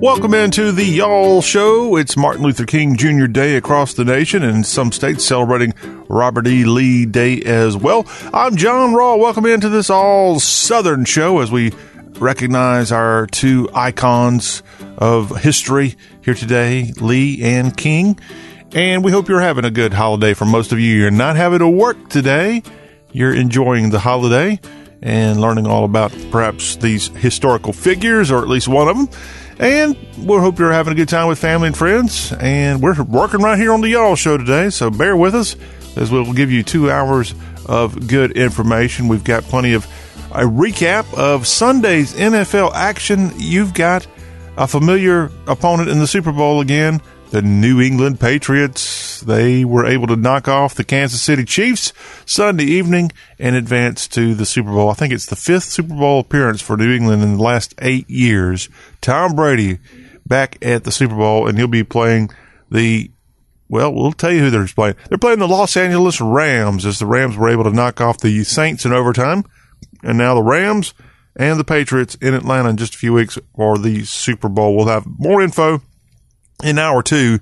Welcome into the Y'all Show. It's Martin Luther King Jr. Day across the nation, and some states celebrating Robert E. Lee Day as well. I'm John Rawl. Welcome into this all Southern show as we recognize our two icons of history here today, Lee and King. And we hope you're having a good holiday. For most of you, you're not having to work today. You're enjoying the holiday and learning all about perhaps these historical figures, or at least one of them. And we hope you're having a good time with family and friends. And we're working right here on the Y'all Show today, so bear with us as we'll give you two hours of good information. We've got plenty of a recap of Sunday's NFL action. You've got a familiar opponent in the Super Bowl again the New England Patriots. They were able to knock off the Kansas City Chiefs Sunday evening and advance to the Super Bowl. I think it's the fifth Super Bowl appearance for New England in the last eight years. Tom Brady back at the Super Bowl, and he'll be playing the well, we'll tell you who they're playing. They're playing the Los Angeles Rams as the Rams were able to knock off the Saints in overtime. And now the Rams and the Patriots in Atlanta in just a few weeks for the Super Bowl. We'll have more info in hour two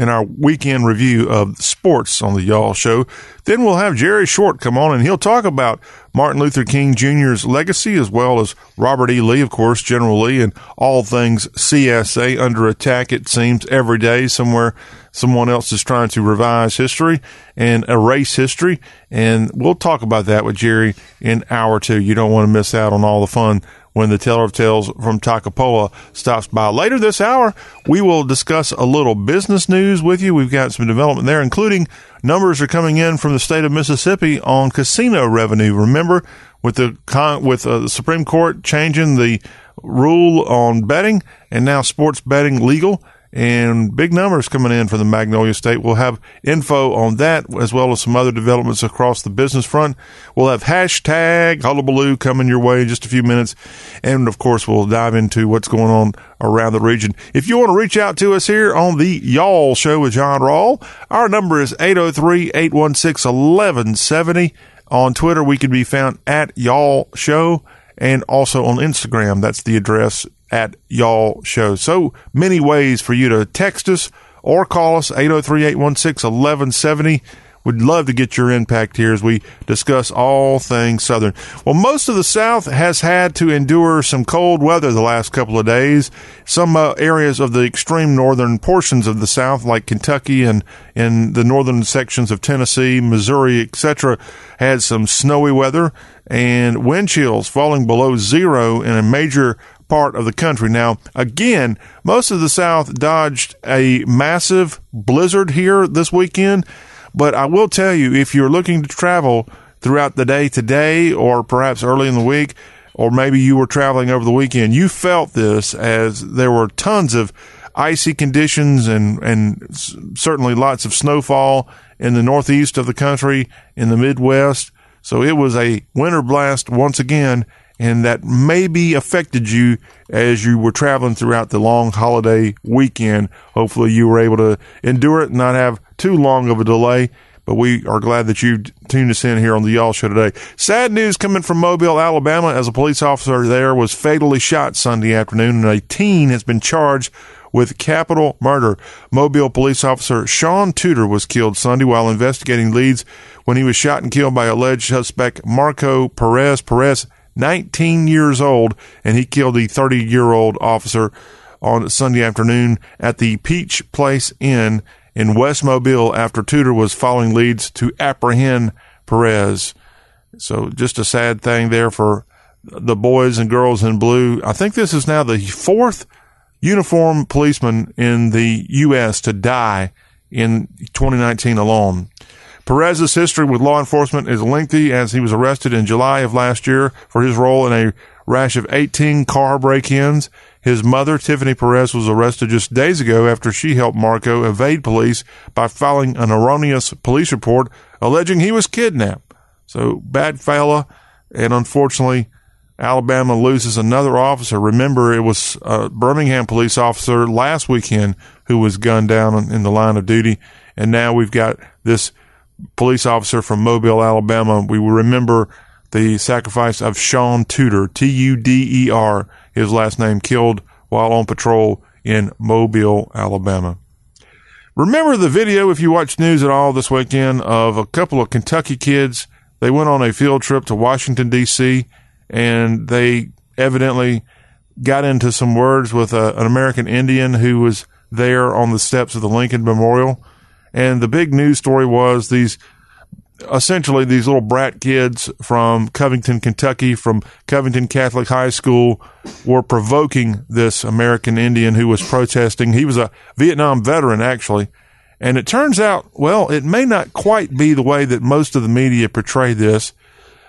in our weekend review of sports on the Y'all Show. Then we'll have Jerry Short come on and he'll talk about Martin Luther King Jr.'s legacy as well as Robert E. Lee, of course, General Lee, and all things CSA under attack, it seems, every day somewhere. Someone else is trying to revise history and erase history. And we'll talk about that with Jerry in hour two. You don't want to miss out on all the fun when the Teller of Tales from Takapoa stops by. Later this hour, we will discuss a little business news with you. We've got some development there, including numbers are coming in from the state of Mississippi on casino revenue. Remember, with the con- with uh, the Supreme Court changing the rule on betting and now sports betting legal and big numbers coming in from the Magnolia State. We'll have info on that as well as some other developments across the business front. We'll have hashtag hullabaloo coming your way in just a few minutes. And of course, we'll dive into what's going on around the region. If you want to reach out to us here on the Y'all Show with John Rawl, our number is 803-816-1170. On Twitter, we can be found at Y'all Show and also on Instagram. That's the address at y'all show. So many ways for you to text us or call us 803 816 1170. We'd love to get your impact here as we discuss all things Southern. Well, most of the South has had to endure some cold weather the last couple of days. Some uh, areas of the extreme northern portions of the South, like Kentucky and in the northern sections of Tennessee, Missouri, etc., had some snowy weather and wind chills falling below zero in a major part of the country. Now, again, most of the South dodged a massive blizzard here this weekend, but I will tell you if you're looking to travel throughout the day today or perhaps early in the week, or maybe you were traveling over the weekend, you felt this as there were tons of icy conditions and, and certainly lots of snowfall in the northeast of the country, in the Midwest. So it was a winter blast once again and that maybe affected you as you were traveling throughout the long holiday weekend. Hopefully, you were able to endure it and not have too long of a delay. But we are glad that you tuned us in here on the Y'all Show today. Sad news coming from Mobile, Alabama, as a police officer there was fatally shot Sunday afternoon, and a teen has been charged with capital murder. Mobile police officer Sean Tuder was killed Sunday while investigating leads when he was shot and killed by alleged suspect Marco Perez. Perez 19 years old, and he killed the 30 year old officer on Sunday afternoon at the Peach Place Inn in West Mobile after Tuder was following leads to apprehend Perez. So just a sad thing there for the boys and girls in blue. I think this is now the fourth uniform policeman in the U.S. to die in 2019 alone. Perez's history with law enforcement is lengthy as he was arrested in July of last year for his role in a rash of 18 car break-ins. His mother, Tiffany Perez, was arrested just days ago after she helped Marco evade police by filing an erroneous police report alleging he was kidnapped. So bad fella. And unfortunately, Alabama loses another officer. Remember, it was a Birmingham police officer last weekend who was gunned down in the line of duty. And now we've got this police officer from Mobile, Alabama. We will remember the sacrifice of Sean Tuder, T U D E R, his last name, killed while on patrol in Mobile, Alabama. Remember the video, if you watched news at all this weekend, of a couple of Kentucky kids. They went on a field trip to Washington, D.C., and they evidently got into some words with a, an American Indian who was there on the steps of the Lincoln Memorial. And the big news story was these essentially these little brat kids from Covington, Kentucky, from Covington Catholic High School, were provoking this American Indian who was protesting. He was a Vietnam veteran, actually. And it turns out, well, it may not quite be the way that most of the media portray this.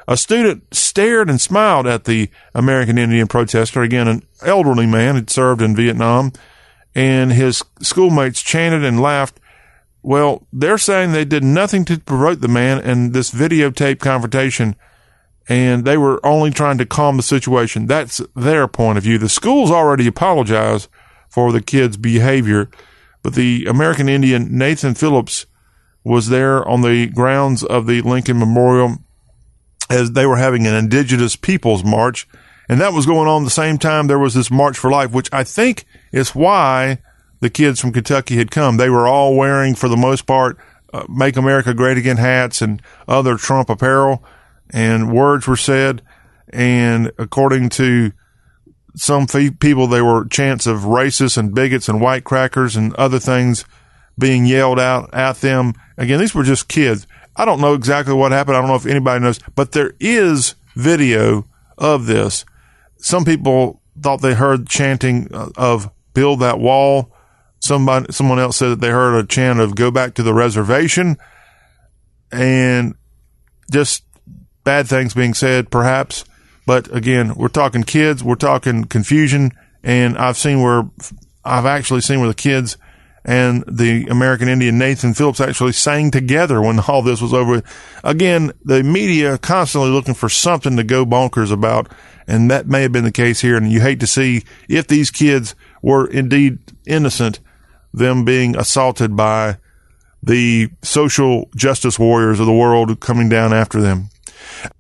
A student stared and smiled at the American Indian protester, again, an elderly man had served in Vietnam, and his schoolmates chanted and laughed well, they're saying they did nothing to provoke the man in this videotape confrontation and they were only trying to calm the situation. That's their point of view. The school's already apologized for the kid's behavior, but the American Indian Nathan Phillips was there on the grounds of the Lincoln Memorial as they were having an Indigenous Peoples March. And that was going on the same time there was this March for Life, which I think is why the kids from Kentucky had come. They were all wearing, for the most part, uh, Make America Great Again hats and other Trump apparel, and words were said. And according to some people, they were chants of racists and bigots and white crackers and other things being yelled out at them. Again, these were just kids. I don't know exactly what happened. I don't know if anybody knows, but there is video of this. Some people thought they heard chanting uh, of build that wall somebody, someone else said that they heard a chant of go back to the reservation and just bad things being said, perhaps. But again, we're talking kids, we're talking confusion, and I've seen where I've actually seen where the kids and the American Indian Nathan Phillips actually sang together when all this was over. Again, the media constantly looking for something to go bonkers about, and that may have been the case here. And you hate to see if these kids were indeed innocent them being assaulted by the social justice warriors of the world coming down after them.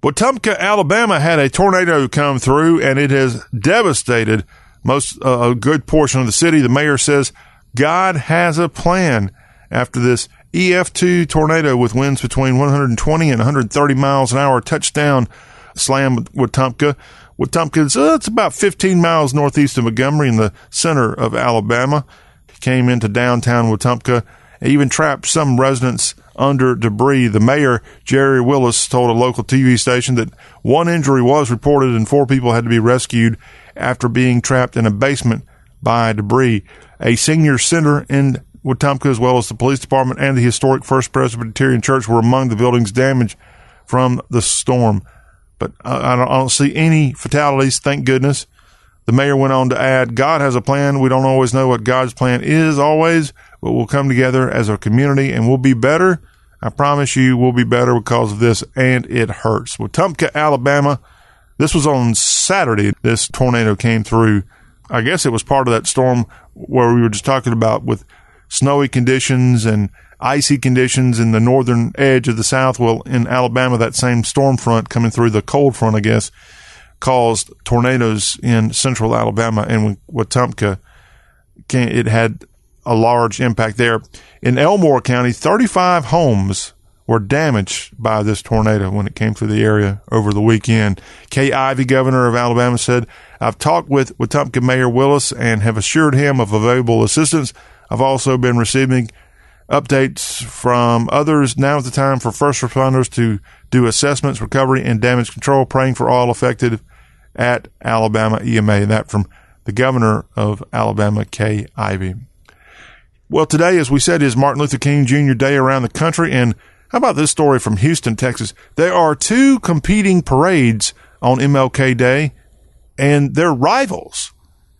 Wetumpka, Alabama had a tornado come through and it has devastated most uh, a good portion of the city. The mayor says God has a plan after this EF2 tornado with winds between 120 and 130 miles an hour touchdown slammed Wetumpka. Wetumpka uh, it's about 15 miles northeast of Montgomery in the center of Alabama came into downtown Wetumpka even trapped some residents under debris. The mayor, Jerry Willis, told a local TV station that one injury was reported and four people had to be rescued after being trapped in a basement by debris. A senior center in Wetumpka, as well as the police department and the historic First Presbyterian Church, were among the buildings damaged from the storm. But I I don't see any fatalities, thank goodness. The mayor went on to add, God has a plan. We don't always know what God's plan is always, but we'll come together as a community and we'll be better. I promise you we'll be better because of this and it hurts. Wetumpka, Alabama. This was on Saturday. This tornado came through. I guess it was part of that storm where we were just talking about with snowy conditions and icy conditions in the northern edge of the South. Well, in Alabama, that same storm front coming through the cold front, I guess, caused tornadoes in central Alabama and Wetumpka. It had a large impact there. In Elmore County, 35 homes were damaged by this tornado when it came through the area over the weekend. Kay Ivey, governor of Alabama, said, I've talked with Wetumpka Mayor Willis and have assured him of available assistance. I've also been receiving updates from others. Now is the time for first responders to do assessments, recovery, and damage control, praying for all affected at Alabama EMA. And that from the governor of Alabama, Kay Ivey. Well, today, as we said, is Martin Luther King Jr. Day around the country. And how about this story from Houston, Texas? There are two competing parades on MLK Day, and they're rivals.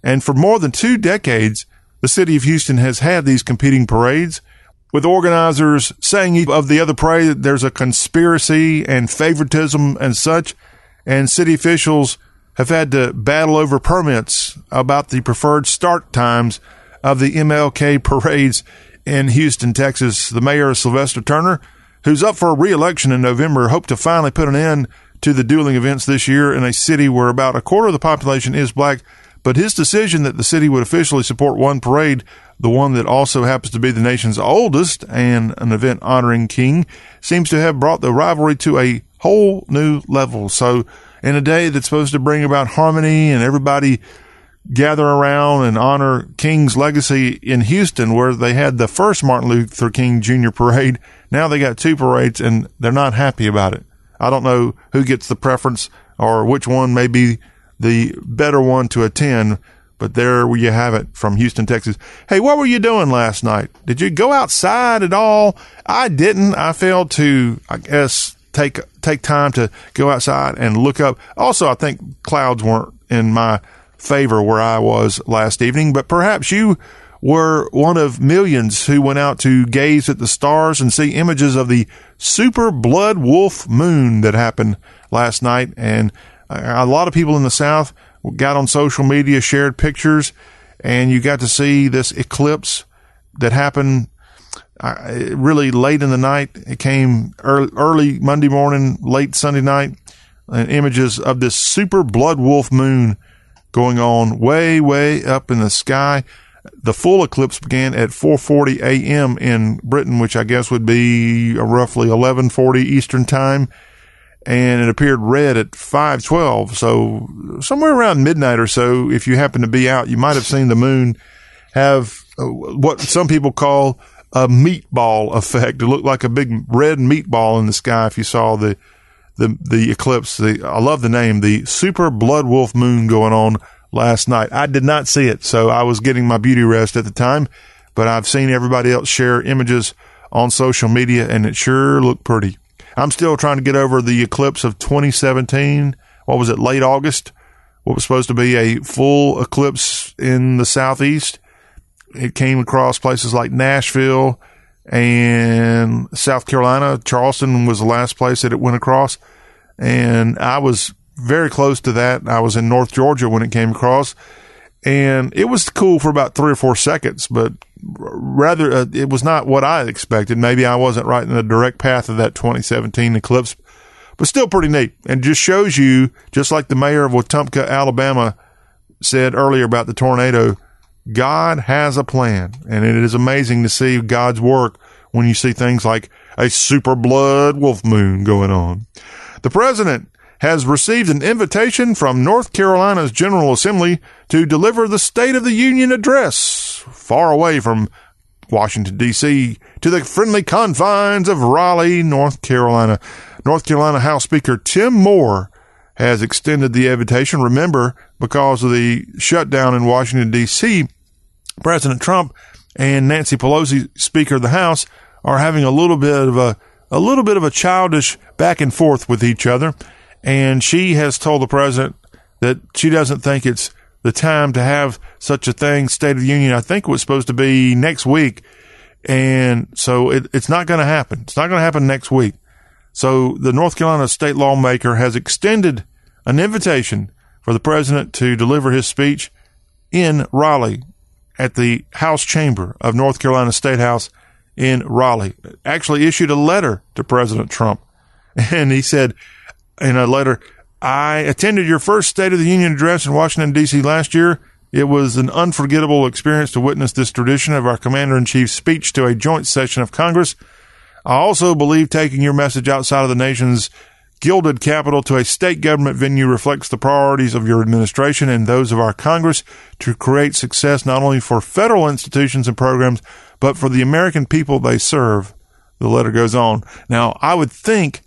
And for more than two decades, the city of Houston has had these competing parades with organizers saying of the other parade there's a conspiracy and favoritism and such, and city officials have had to battle over permits about the preferred start times of the MLK parades in Houston, Texas. The mayor, Sylvester Turner, who's up for re-election in November, hoped to finally put an end to the dueling events this year in a city where about a quarter of the population is black. But his decision that the city would officially support one parade, the one that also happens to be the nation's oldest and an event honoring King, seems to have brought the rivalry to a whole new level. So, in a day that's supposed to bring about harmony and everybody gather around and honor King's legacy in Houston, where they had the first Martin Luther King Jr. parade. Now they got two parades and they're not happy about it. I don't know who gets the preference or which one may be the better one to attend, but there you have it from Houston, Texas. Hey, what were you doing last night? Did you go outside at all? I didn't. I failed to, I guess, take take time to go outside and look up. Also, I think clouds weren't in my favor where I was last evening, but perhaps you were one of millions who went out to gaze at the stars and see images of the super blood wolf moon that happened last night. And a lot of people in the South got on social media, shared pictures, and you got to see this eclipse that happened uh, really late in the night. It came early, early Monday morning, late Sunday night, and images of this super blood wolf moon going on way, way up in the sky. The full eclipse began at 4:40 a.m. in Britain, which I guess would be roughly 11:40 Eastern time, and it appeared red at 5:12. So somewhere around midnight or so, if you happen to be out, you might have seen the moon have uh, what some people call a meatball effect. It looked like a big red meatball in the sky if you saw the the the eclipse. The, I love the name, the Super Blood Wolf Moon going on last night. I did not see it, so I was getting my beauty rest at the time, but I've seen everybody else share images on social media, and it sure looked pretty. I'm still trying to get over the eclipse of 2017. What was it, late August? What was supposed to be a full eclipse in the southeast. It came across places like Nashville and South Carolina. Charleston was the last place that it went across. And I was very close to that. I was in North Georgia when it came across. And it was cool for about three or four seconds, but rather, uh, it was not what I expected. Maybe I wasn't right in the direct path of that 2017 eclipse, but still pretty neat. And just shows you, just like the mayor of Wetumpka, Alabama said earlier about the tornado, God has a plan, and it is amazing to see God's work when you see things like a super blood wolf moon going on. The president has received an invitation from North Carolina's General Assembly to deliver the State of the Union address far away from Washington, D.C., to the friendly confines of Raleigh, North Carolina. North Carolina House Speaker Tim Moore has extended the invitation. Remember, because of the shutdown in Washington, D.C., President Trump and Nancy Pelosi, Speaker of the House, are having a little bit of a a little bit of a childish back and forth with each other. And she has told the president that she doesn't think it's the time to have such a thing. State of the Union, I think, was supposed to be next week. And so it, it's not going to happen. It's not going to happen next week. So the North Carolina state lawmaker has extended an invitation for the president to deliver his speech in Raleigh at the House Chamber of North Carolina State House in Raleigh. Actually issued a letter to President Trump. And he said in a letter, I attended your first State of the Union address in Washington, D.C. last year. It was an unforgettable experience to witness this tradition of our Commander in Chief's speech to a joint session of Congress. I also believe taking your message outside of the nation's gilded capital to a state government venue reflects the priorities of your administration and those of our Congress to create success not only for federal institutions and programs, but for the American people they serve. The letter goes on. Now, I would think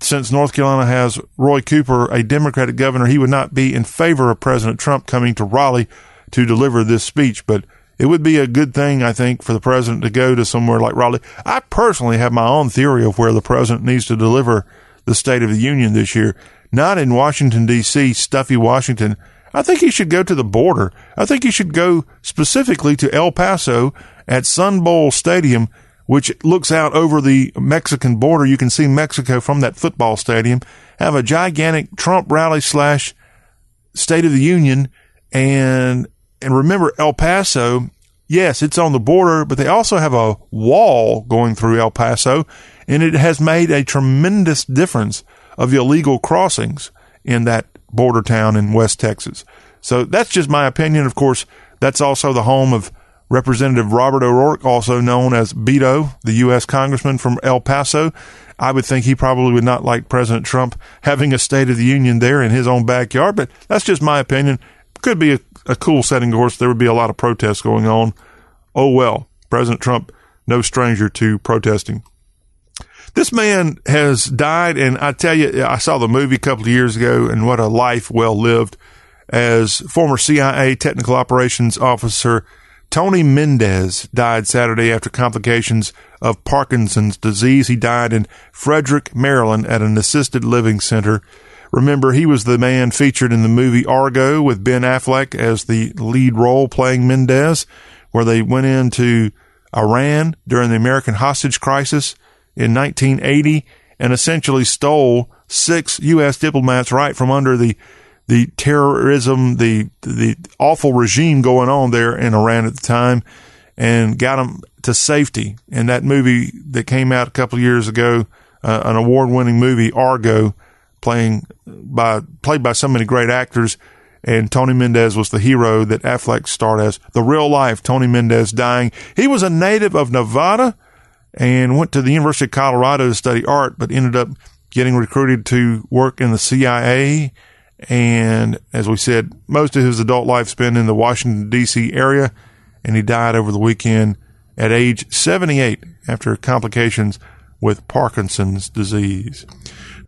since North Carolina has Roy Cooper, a Democratic governor, he would not be in favor of President Trump coming to Raleigh to deliver this speech, but it would be a good thing, I think, for the president to go to somewhere like Raleigh. I personally have my own theory of where the president needs to deliver the State of the Union this year. Not in Washington, D.C., stuffy Washington. I think he should go to the border. I think he should go specifically to El Paso at Sun Bowl Stadium, which looks out over the Mexican border. You can see Mexico from that football stadium. Have a gigantic Trump rally slash State of the Union. And, and remember El Paso, yes, it's on the border, but they also have a wall going through El Paso and it has made a tremendous difference of illegal crossings in that border town in West Texas. So that's just my opinion. Of course, that's also the home of Representative Robert O'Rourke, also known as Beto, the U.S. Congressman from El Paso. I would think he probably would not like President Trump having a State of the Union there in his own backyard, but that's just my opinion. Could be a, a cool setting. Of course, there would be a lot of protests going on. Oh well, President Trump, no stranger to protesting. This man has died, and I tell you, I saw the movie a couple of years ago, and what a life well lived as former CIA technical operations officer Tony Mendez died Saturday after complications of Parkinson's disease. He died in Frederick, Maryland at an assisted living center. Remember, he was the man featured in the movie Argo with Ben Affleck as the lead role playing Mendez, where they went into Iran during the American hostage crisis in 1980 and essentially stole six U.S. diplomats right from under the the terrorism, the the awful regime going on there in Iran at the time, and got them to safety. And that movie that came out a couple of years ago, uh, an award-winning movie, Argo, playing by played by so many great actors, and Tony Mendez was the hero that Affleck starred as. The real life Tony Mendez dying. He was a native of Nevada and went to the University of Colorado to study art, but ended up getting recruited to work in the CIA and as we said, most of his adult life spent in the Washington, D.C. area. And he died over the weekend at age 78 after complications with Parkinson's disease.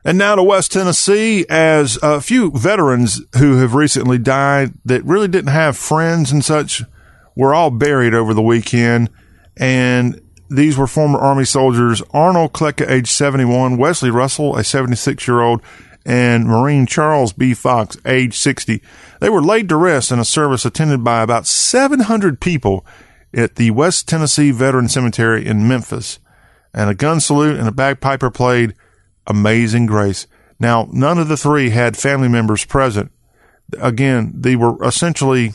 And now to West Tennessee, as a few veterans who have recently died that really didn't have friends and such were all buried over the weekend. And these were former Army soldiers Arnold Klecka, age 71, Wesley Russell, a 76 year old and Marine Charles B. Fox, age 60. They were laid to rest in a service attended by about 700 people at the West Tennessee Veteran Cemetery in Memphis. And a gun salute and a bagpiper played Amazing Grace. Now, none of the three had family members present. Again, they were essentially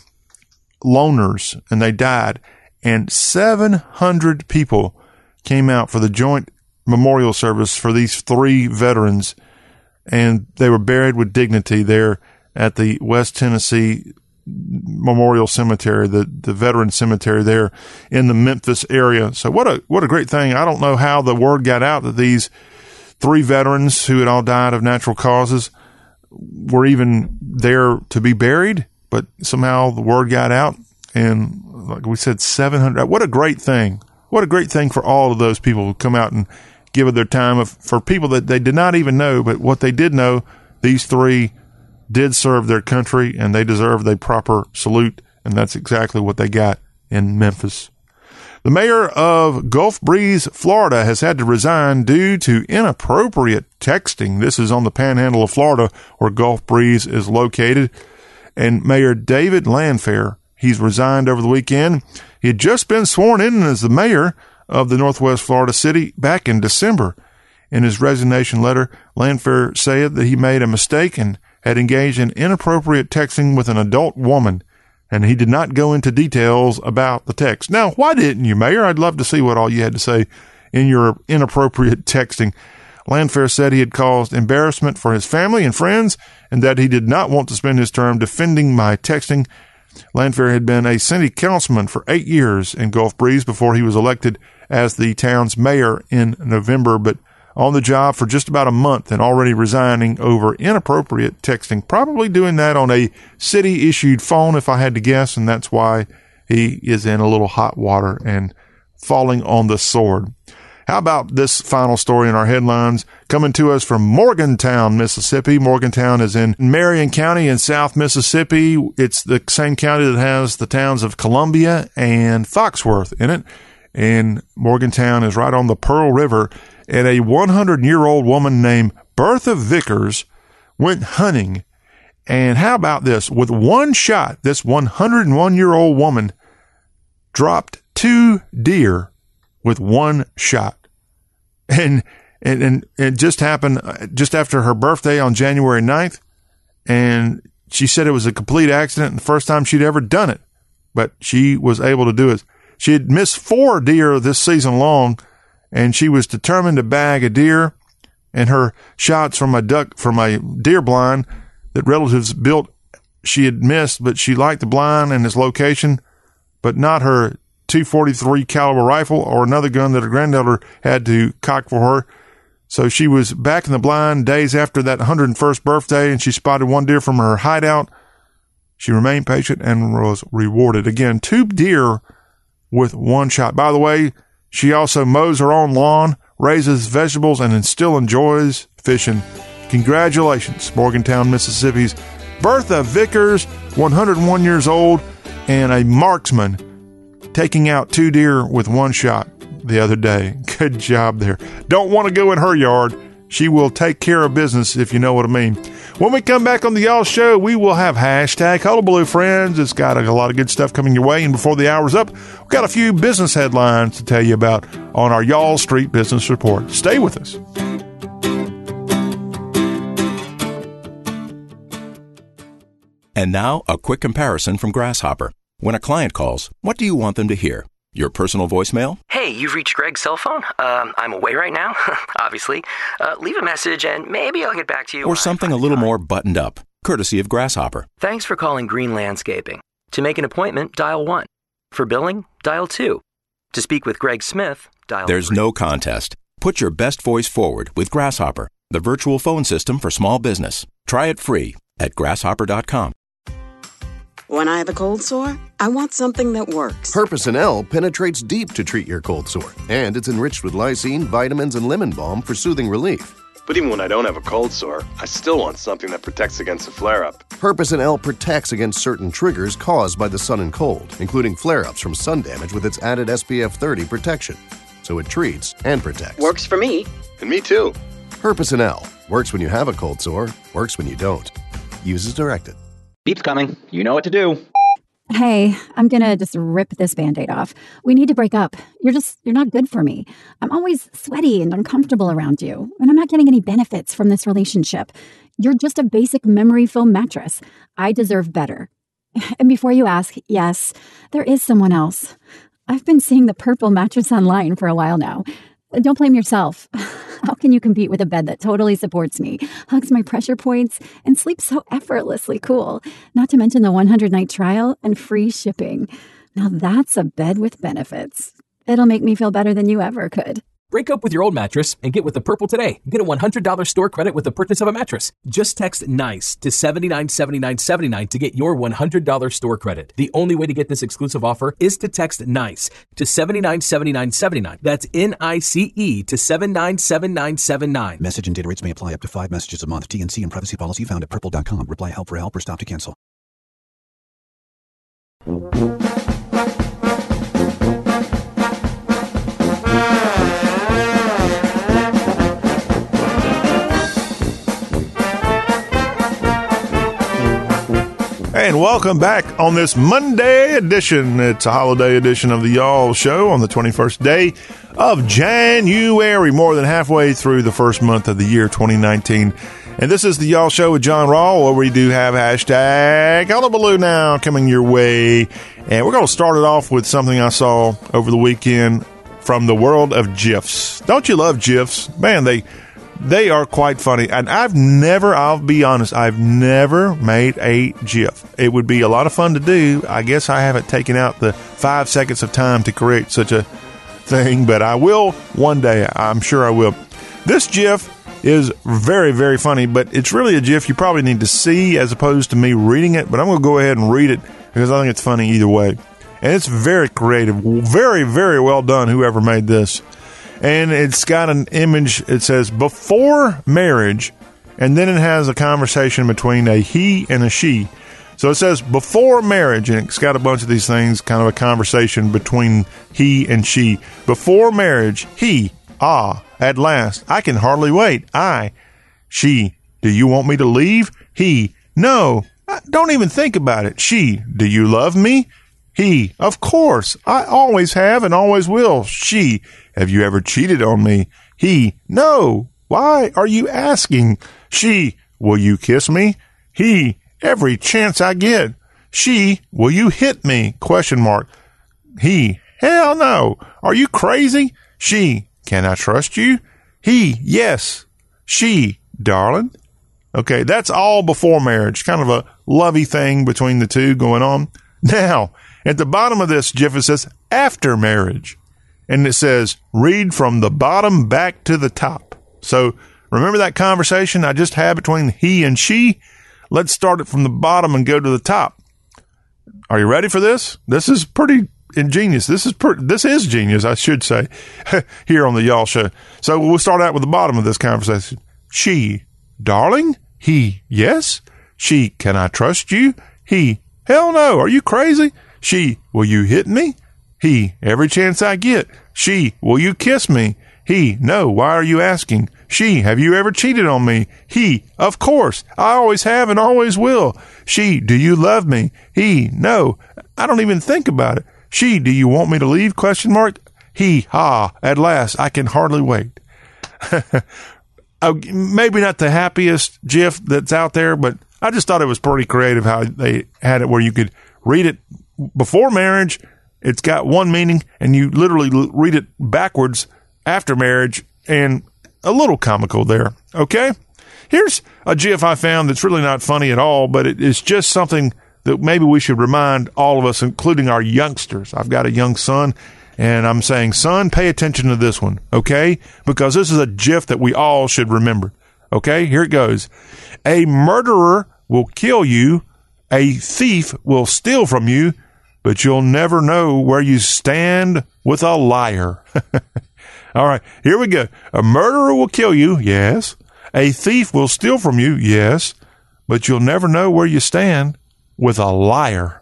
loners and they died. And 700 people came out for the joint memorial service for these three veterans and they were buried with dignity there at the West Tennessee Memorial Cemetery, the, the veteran cemetery there in the Memphis area. So what a, what a great thing. I don't know how the word got out that these three veterans who had all died of natural causes were even there to be buried, but somehow the word got out and like we said, 700. What a great thing. What a great thing for all of those people who come out and given their time of, for people that they did not even know, but what they did know, these three did serve their country and they deserve a proper salute. And that's exactly what they got in Memphis. The mayor of Gulf Breeze, Florida has had to resign due to inappropriate texting. This is on the panhandle of Florida where Gulf Breeze is located. And Mayor David Landfair, he's resigned over the weekend. He had just been sworn in as the mayor of the Northwest Florida city back in December. In his resignation letter, Landfair said that he made a mistake and had engaged in inappropriate texting with an adult woman, and he did not go into details about the text. Now, why didn't you, Mayor? I'd love to see what all you had to say in your inappropriate texting. Landfair said he had caused embarrassment for his family and friends and that he did not want to spend his term defending my texting. Landfair had been a city councilman for eight years in Gulf Breeze before he was elected as the town's mayor in November, but on the job for just about a month and already resigning over inappropriate texting, probably doing that on a city issued phone, if I had to guess. And that's why he is in a little hot water and falling on the sword. How about this final story in our headlines coming to us from Morgantown, Mississippi? Morgantown is in Marion County in South Mississippi. It's the same county that has the towns of Columbia and Foxworth in it and Morgantown is right on the Pearl River. And a 100 year old woman named Bertha Vickers went hunting. And how about this? With one shot, this 101 year old woman dropped two deer with one shot. And, and, and it just happened uh, just after her birthday on January 9th. And she said it was a complete accident and the first time she'd ever done it, but she was able to do it. She had missed four deer this season long, and she was determined to bag a deer. And her shots from a duck from a deer blind that relatives built she had missed, but she liked the blind and its location, but not her 243 caliber rifle or another gun that her granddaughter had to cock for her. So she was back in the blind days after that 101st birthday and she spotted one deer from her hideout. She remained patient and was rewarded. Again, two deer with one shot. By the way, she also mows her own lawn, raises vegetables, and still enjoys fishing. Congratulations, Morgantown, Mississippi's Bertha Vickers, 101 years old, and a marksman taking out two deer with one shot the other day. Good job there. Don't want to go in her yard. She will take care of business if you know what I mean. When we come back on the Y'all Show, we will have hashtag Hullabaloo Friends. It's got a, a lot of good stuff coming your way. And before the hour's up, we've got a few business headlines to tell you about on our Y'all Street Business Report. Stay with us. And now, a quick comparison from Grasshopper. When a client calls, what do you want them to hear? Your personal voicemail? Hey, you've reached Greg's cell phone. Um, I'm away right now, obviously. Uh, leave a message and maybe I'll get back to you. Or something a little more buttoned up, courtesy of Grasshopper. Thanks for calling Green Landscaping. To make an appointment, dial 1. For billing, dial 2. To speak with Greg Smith, dial There's three. no contest. Put your best voice forward with Grasshopper, the virtual phone system for small business. Try it free at grasshopper.com. When I have a cold sore, I want something that works. Herpecin-L penetrates deep to treat your cold sore, and it's enriched with lysine, vitamins, and lemon balm for soothing relief. But even when I don't have a cold sore, I still want something that protects against a flare up. Herpecin-L protects against certain triggers caused by the sun and cold, including flare ups from sun damage with its added SPF 30 protection. So it treats and protects. Works for me. And me too. Herpecin-L works when you have a cold sore, works when you don't. Use as directed. Beep's coming. You know what to do. Hey, I'm gonna just rip this band aid off. We need to break up. You're just, you're not good for me. I'm always sweaty and uncomfortable around you, and I'm not getting any benefits from this relationship. You're just a basic memory foam mattress. I deserve better. And before you ask, yes, there is someone else. I've been seeing the purple mattress online for a while now. Don't blame yourself. How can you compete with a bed that totally supports me, hugs my pressure points, and sleeps so effortlessly cool? Not to mention the 100 night trial and free shipping. Now that's a bed with benefits. It'll make me feel better than you ever could. Break up with your old mattress and get with the Purple today. Get a $100 store credit with the purchase of a mattress. Just text NICE to 797979 to get your $100 store credit. The only way to get this exclusive offer is to text NICE to 797979. That's N I C E to 797979. Message and data rates may apply up to five messages a month. TNC and privacy policy found at purple.com. Reply help for help or stop to cancel. And welcome back on this Monday edition. It's a holiday edition of the Y'all Show on the 21st day of January, more than halfway through the first month of the year 2019. And this is the Y'all Show with John Rawl, where we do have hashtag Hullabaloo now coming your way. And we're going to start it off with something I saw over the weekend from the world of GIFs. Don't you love GIFs? Man, they they are quite funny. And I've never, I'll be honest, I've never made a GIF. It would be a lot of fun to do. I guess I haven't taken out the five seconds of time to create such a thing, but I will one day. I'm sure I will. This GIF is very, very funny, but it's really a GIF you probably need to see as opposed to me reading it. But I'm going to go ahead and read it because I think it's funny either way. And it's very creative, very, very well done, whoever made this and it's got an image. It says before marriage, and then it has a conversation between a he and a she. So it says before marriage, and it's got a bunch of these things, kind of a conversation between he and she. Before marriage, he, ah, at last, I can hardly wait. I, she, do you want me to leave? He, no, don't even think about it. She, do you love me? He, of course, I always have and always will. She, have you ever cheated on me? He, no. Why are you asking? She, will you kiss me? He, every chance I get. She, will you hit me? Question mark. He, hell no. Are you crazy? She, can I trust you? He, yes. She, darling, Okay, that's all before marriage, kind of a lovey thing between the two going on. Now, at the bottom of this it says after marriage. And it says read from the bottom back to the top. So remember that conversation I just had between he and she? Let's start it from the bottom and go to the top. Are you ready for this? This is pretty ingenious. This is per- this is genius, I should say, here on the Y'all Show. So we'll start out with the bottom of this conversation. She, darling. He, yes. She, can I trust you? He, hell no. Are you crazy? She, will you hit me? He, every chance I get. She, will you kiss me? He, no. Why are you asking? She, have you ever cheated on me? He, of course. I always have and always will. She, do you love me? He, no. I don't even think about it. She, do you want me to leave? Question mark. He, ha, at last, I can hardly wait. uh, maybe not the happiest GIF that's out there, but I just thought it was pretty creative how they had it where you could read it before marriage. It's got one meaning, and you literally read it backwards after marriage, and a little comical there. Okay. Here's a GIF I found that's really not funny at all, but it is just something that maybe we should remind all of us, including our youngsters. I've got a young son and I'm saying, son, pay attention to this one, okay? Because this is a GIF that we all should remember. Okay, here it goes. A murderer will kill you. A thief will steal from you, but you'll never know where you stand with a liar. all right, here we go. A murderer will kill you. Yes. A thief will steal from you. Yes. But you'll never know where you stand with a liar.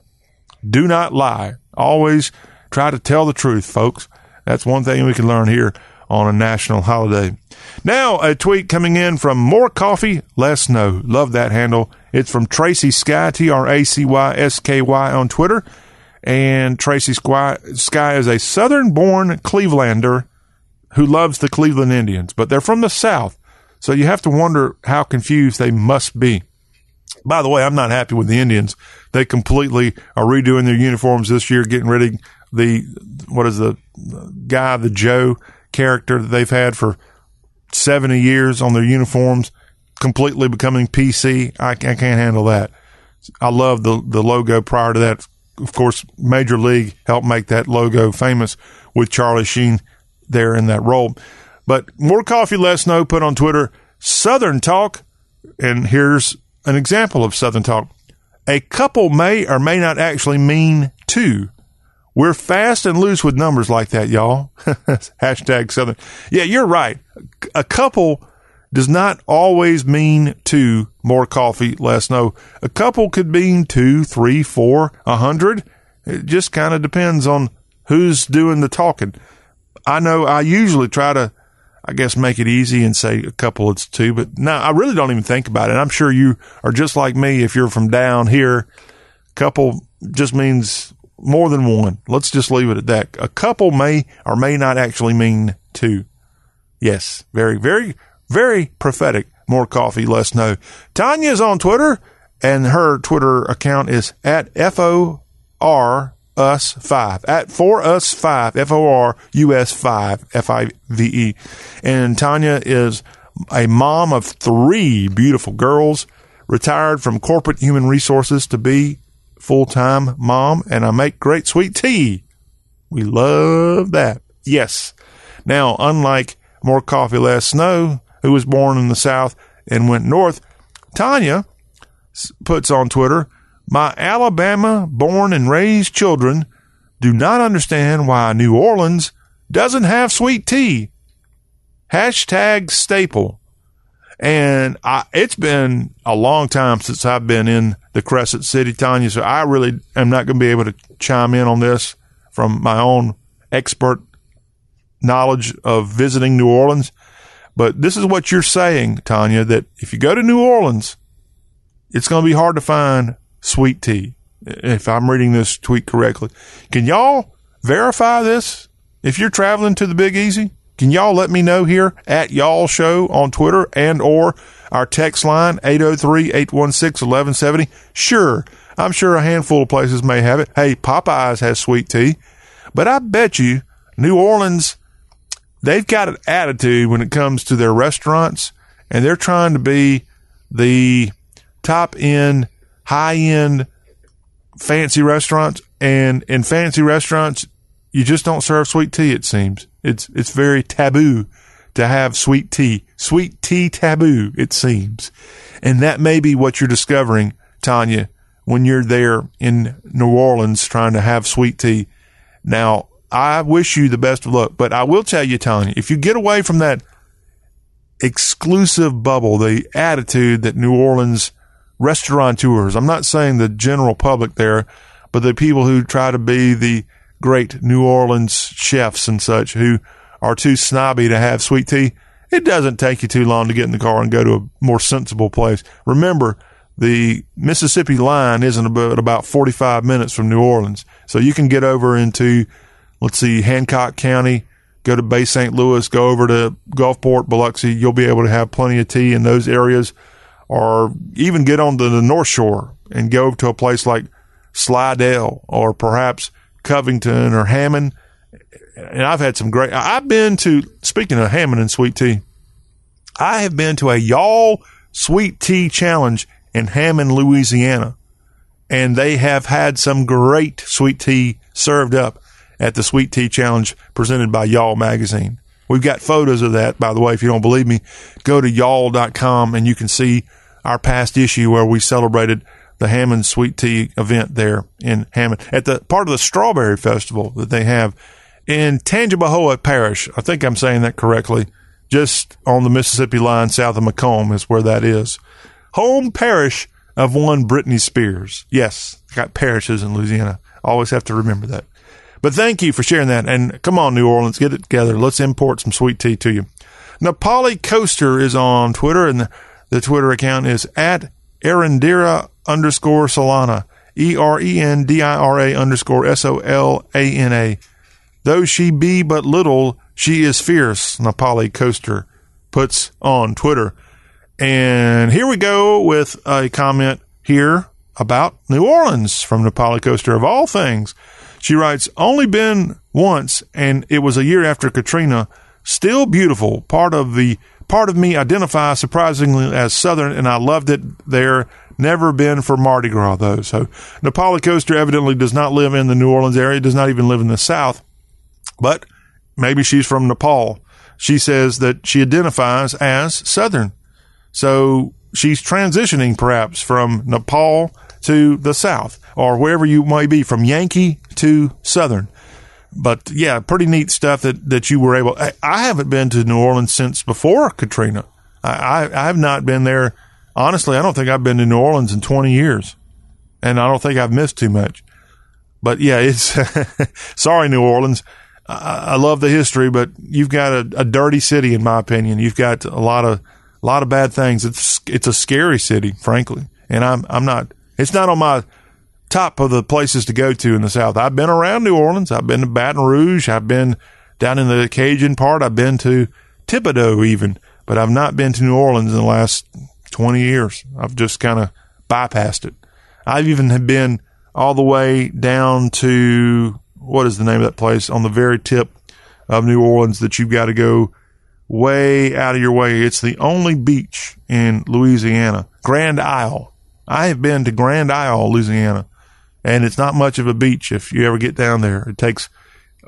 Do not lie. Always Try to tell the truth, folks. That's one thing we can learn here on a national holiday. Now, a tweet coming in from More Coffee, Less Snow. Love that handle. It's from Tracy Sky, T R A C Y S K Y on Twitter. And Tracy Sky, is a southern born Clevelander who loves the Cleveland Indians, but they're from the South. So you have to wonder how confused they must be. By the way, I'm not happy with the Indians. They completely are redoing their uniforms this year, getting rid of the what is the guy, the Joe character that they've had for 70 years on their uniforms, completely becoming PC. I, I can't handle that. I love the, the logo prior to that. Of course, Major League helped make that logo famous with Charlie Sheen there in that role. But more coffee, less snow. Put on Twitter, Southern Talk, and here's an example of Southern Talk. A couple may or may not actually mean two. We're fast and loose with numbers like that, y'all. Hashtag Southern. Yeah, you're right. A couple does not always mean two, more coffee, less no. A couple could mean two, three, four, a hundred. It just kind of depends on who's doing the talking. I know I usually try to, I guess, make it easy and say a couple it's two, but no, I really don't even think about it. I'm sure you are just like me if you're from down here. A Couple just means more than one. Let's just leave it at that. A couple may or may not actually mean two. Yes, very, very, very prophetic. More coffee, less no. Tanya's on Twitter, and her Twitter account is at F O R us five at for us five F O R U S five F I V E, and Tanya is a mom of three beautiful girls, retired from corporate human resources to be full time mom, and I make great sweet tea. We love that. Yes. Now, unlike More Coffee Less Snow, who was born in the South and went north, Tanya puts on Twitter, My Alabama born and raised children do not understand why New Orleans doesn't have sweet tea. Hashtag staple. And I, it's been a long time since I've been in the Crescent City, Tanya. So I really am not going to be able to chime in on this from my own expert knowledge of visiting New Orleans. But this is what you're saying, Tanya, that if you go to New Orleans, it's going to be hard to find sweet tea. If I'm reading this tweet correctly, can y'all verify this? If you're traveling to the Big Easy, can y'all let me know here at y'all show on Twitter and or our text line 803-816-1170? Sure. I'm sure a handful of places may have it. Hey, Popeyes has sweet tea, but I bet you New Orleans, they've got an attitude when it comes to their restaurants and they're trying to be the top end, high end fancy restaurants. And in fancy restaurants, you just don't serve sweet tea, it seems. It's, it's very taboo to have sweet tea. Sweet tea taboo, it seems. And that may be what you're discovering, Tanya, when you're there in New Orleans trying to have sweet tea. Now, I wish you the best of luck, but I will tell you, Tony, if you get away from that exclusive bubble, the attitude that New Orleans restaurateurs, I'm not saying the general public there, but the people who try to be the great New Orleans chefs and such who are too snobby to have sweet tea, it doesn't take you too long to get in the car and go to a more sensible place. Remember, the Mississippi line isn't about, about 45 minutes from New Orleans. So you can get over into, let's see, Hancock County, go to Bay St. Louis, go over to Gulfport, Biloxi. You'll be able to have plenty of tea in those areas or even get onto the North Shore and go to a place like Slidell or perhaps Covington or Hammond. And I've had some great, I've been to, speaking of Hammond and sweet tea, I have been to a y'all sweet tea challenge in Hammond, Louisiana. And they have had some great sweet tea served up at the Sweet Tea Challenge presented by Y'all Magazine. We've got photos of that, by the way. If you don't believe me, go to y'all.com and you can see our past issue where we celebrated the Hammond Sweet Tea event there in Hammond at the part of the Strawberry Festival that they have in Tangipahoa Parish. I think I'm saying that correctly. Just on the Mississippi line south of McComb is where that is home parish of one Britney Spears. Yes, got parishes in Louisiana. Always have to remember that. But thank you for sharing that. And come on, New Orleans, get it together. Let's import some sweet tea to you. Nepali Coaster is on Twitter, and the, Twitter account is at Erendira underscore Solana. E R E N D I R A underscore S O L A N A. Though she be but little, she is fierce, Nepali Coaster puts on Twitter. And here we go with a comment here about New Orleans from Nepali Coaster of all things. She writes, only been once and it was a year after Katrina. Still beautiful. Part of the part of me identifies surprisingly as Southern and I loved it there. Never been for Mardi Gras though. So Nepali Coaster evidently does not live in the New Orleans area, does not even live in the South, but maybe she's from Nepal. She says that she identifies as Southern. So she's transitioning perhaps from Nepal to the South or wherever you may be from Yankee to Southern. But yeah, pretty neat stuff that, that you were able. I, I haven't been to New Orleans since before Katrina. I, I, I have not been there. Honestly, I don't think I've been to New Orleans in 20 years and I don't think I've missed too much. But yeah, it's sorry, New Orleans. I, love the history, but you've got a, a dirty city, in my opinion. You've got a lot of a lot of bad things. It's it's a scary city, frankly, and I'm I'm not. It's not on my top of the places to go to in the South. I've been around New Orleans. I've been to Baton Rouge. I've been down in the Cajun part. I've been to Thibodaux even, but I've not been to New Orleans in the last 20 years. I've just kind of bypassed it. I've even been all the way down to what is the name of that place on the very tip of New Orleans that you've got to go way out of your way. It's the only beach in Louisiana, Grand Isle. I have been to Grand Isle, Louisiana, and it's not much of a beach if you ever get down there. It takes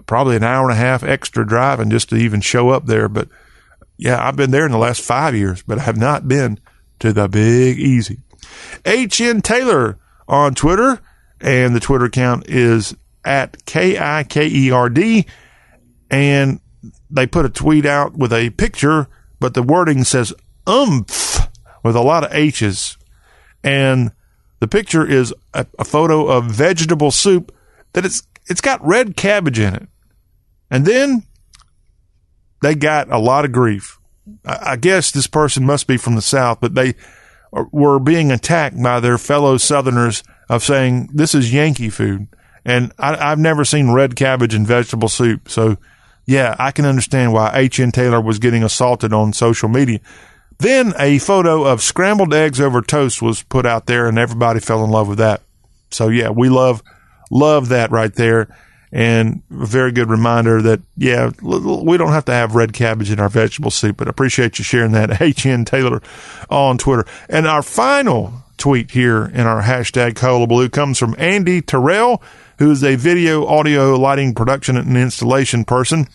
probably an hour and a half extra driving just to even show up there. But yeah, I've been there in the last five years, but I have not been to the Big Easy. HN Taylor on Twitter, and the Twitter account is at K I K E R D. And they put a tweet out with a picture, but the wording says umph with a lot of H's. And the picture is a, a photo of vegetable soup that it's it's got red cabbage in it. And then they got a lot of grief. I, I guess this person must be from the South, but they were being attacked by their fellow Southerners of saying this is Yankee food. And I, have never seen red cabbage in vegetable soup. So yeah, I can understand why H.N. Taylor was getting assaulted on social media. Then a photo of scrambled eggs over toast was put out there and everybody fell in love with that. So yeah, we love, love that right there. and a very good reminder that, yeah, we don't have to have red cabbage in our vegetable soup, but I appreciate you sharing that. HN Taylor on Twitter. And our final tweet here in our hashtag Hullabaloo comes from Andy Terrell, who is a video, audio, lighting, production, and installation person.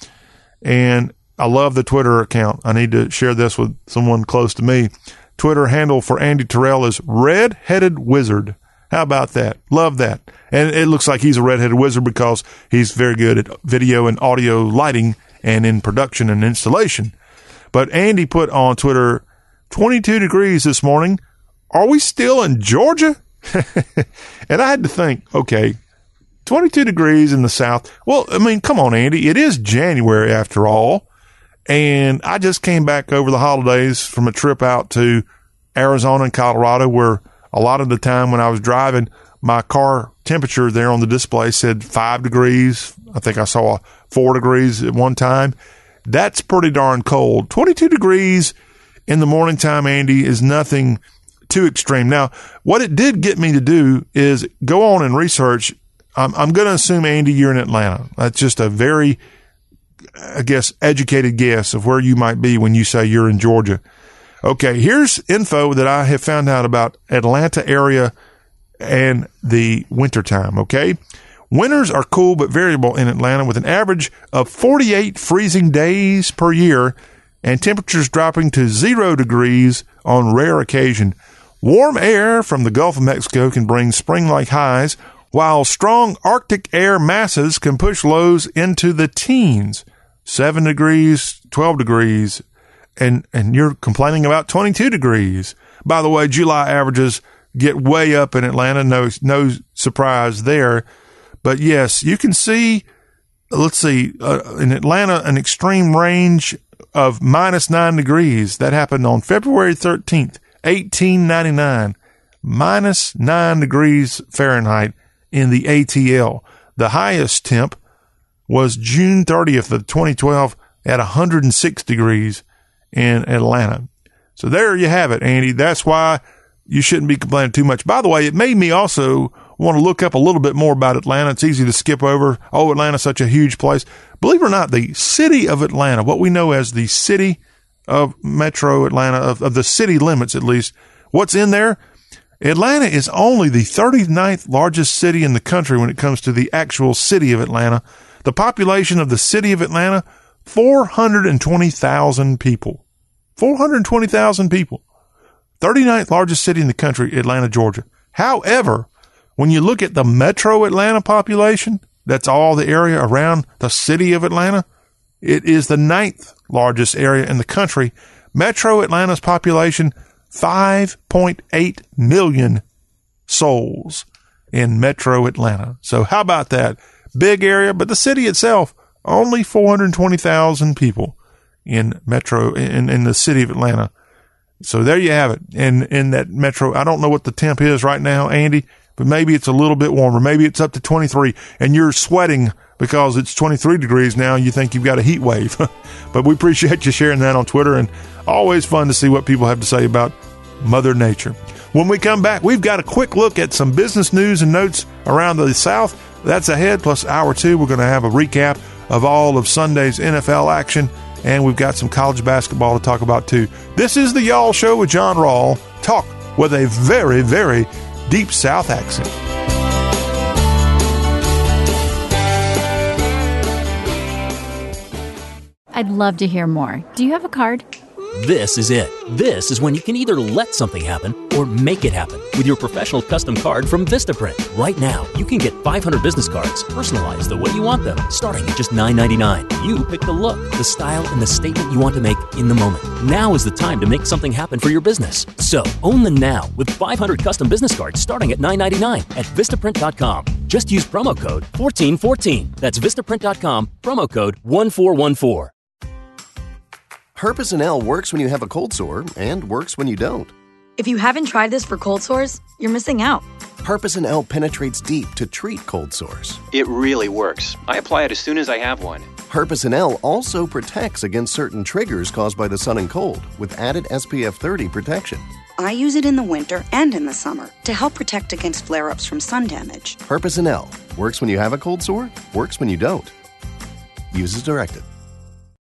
And I love the Twitter account. I need to share this with someone close to me. Twitter handle for Andy Terrell is Red Headed Wizard. How about that? Love that. And it looks like he's a redheaded wizard because he's very good at video and audio lighting and in production and installation. But Andy put on Twitter 22 degrees this morning. Are we still in Georgia? and I had to think, okay, 22 degrees in the South. Well, I mean, come on, Andy. It is January after all. And I just came back over the holidays from a trip out to Arizona and Colorado where a lot of the time when I was driving, my car temperature there on the display said five degrees. I think I saw four degrees at one time. That's pretty darn cold. 22 degrees in the morning time, Andy, is nothing too extreme. Now, what it did get me to do is go on and research. I'm, I'm going to assume, Andy, you're in Atlanta. That's just a very, I guess, educated guess of where you might be when you say you're in Georgia. Okay, here's info that I have found out about Atlanta area and the wintertime. Okay. Winters are cool but variable in Atlanta with an average of 48 freezing days per year and temperatures dropping to zero degrees on rare occasion. Warm air from the Gulf of Mexico can bring spring like highs, while strong Arctic air masses can push lows into the teens 7 degrees, 12 degrees, and and you're complaining about 22 degrees. By the way, July averages get way up in Atlanta. No no surprise there. But yes, you can see. Let's see uh, in Atlanta an extreme range of minus nine degrees. That happened on February 13th, 1899. Minus nine degrees Fahrenheit in the ATL. The highest temp was June 30th of 2012 at 106 degrees in Atlanta. So there you have it, Andy. That's why you shouldn't be complaining too much. By the way, it made me also want to look up a little bit more about Atlanta. It's easy to skip over. Oh, Atlanta's such a huge place. Believe it or not, the city of Atlanta, what we know as the city of Metro Atlanta, of, of the city limits at least, what's in there? Atlanta is only the 39th largest city in the country when it comes to the actual city of Atlanta. The population of the city of Atlanta 420,000 people. 420,000 people. 39th largest city in the country, Atlanta, Georgia. However, when you look at the metro Atlanta population, that's all the area around the city of Atlanta, it is the ninth largest area in the country. Metro Atlanta's population, 5.8 million souls in metro Atlanta. So how about that? Big area, but the city itself, only 420,000 people in metro, in, in the city of Atlanta. So there you have it. In, in that metro, I don't know what the temp is right now, Andy, but maybe it's a little bit warmer. Maybe it's up to 23 and you're sweating because it's 23 degrees now. and You think you've got a heat wave, but we appreciate you sharing that on Twitter and always fun to see what people have to say about Mother Nature. When we come back, we've got a quick look at some business news and notes around the South. That's ahead. Plus, hour two, we're going to have a recap of all of Sunday's NFL action, and we've got some college basketball to talk about too. This is the Y'all Show with John Rawl. Talk with a very, very deep South accent. I'd love to hear more. Do you have a card? This is it. This is when you can either let something happen or make it happen with your professional custom card from Vistaprint. Right now, you can get 500 business cards personalized the way you want them, starting at just $9.99. You pick the look, the style, and the statement you want to make in the moment. Now is the time to make something happen for your business. So, own the now with 500 custom business cards starting at $9.99 at Vistaprint.com. Just use promo code 1414. That's Vistaprint.com, promo code 1414. Herpecin-L works when you have a cold sore and works when you don't. If you haven't tried this for cold sores, you're missing out. Herpecin-L penetrates deep to treat cold sores. It really works. I apply it as soon as I have one. Herpecin-L also protects against certain triggers caused by the sun and cold with added SPF 30 protection. I use it in the winter and in the summer to help protect against flare ups from sun damage. Herpecin-L Works when you have a cold sore, works when you don't. Use as directed.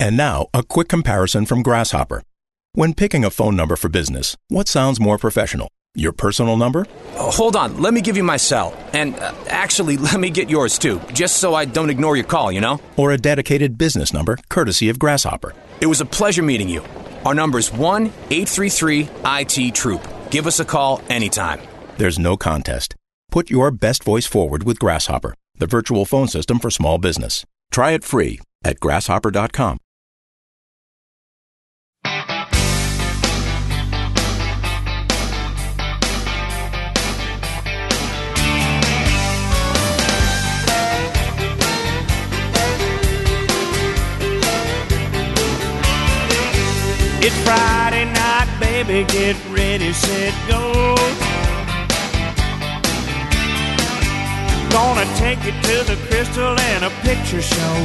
And now, a quick comparison from Grasshopper. When picking a phone number for business, what sounds more professional? Your personal number? Oh, hold on, let me give you my cell. And uh, actually, let me get yours too, just so I don't ignore your call, you know? Or a dedicated business number courtesy of Grasshopper? It was a pleasure meeting you. Our number is 1 833 IT Troop. Give us a call anytime. There's no contest. Put your best voice forward with Grasshopper, the virtual phone system for small business. Try it free at grasshopper.com. It's Friday night, baby, get ready, set, go. Gonna take you to the crystal and a picture show.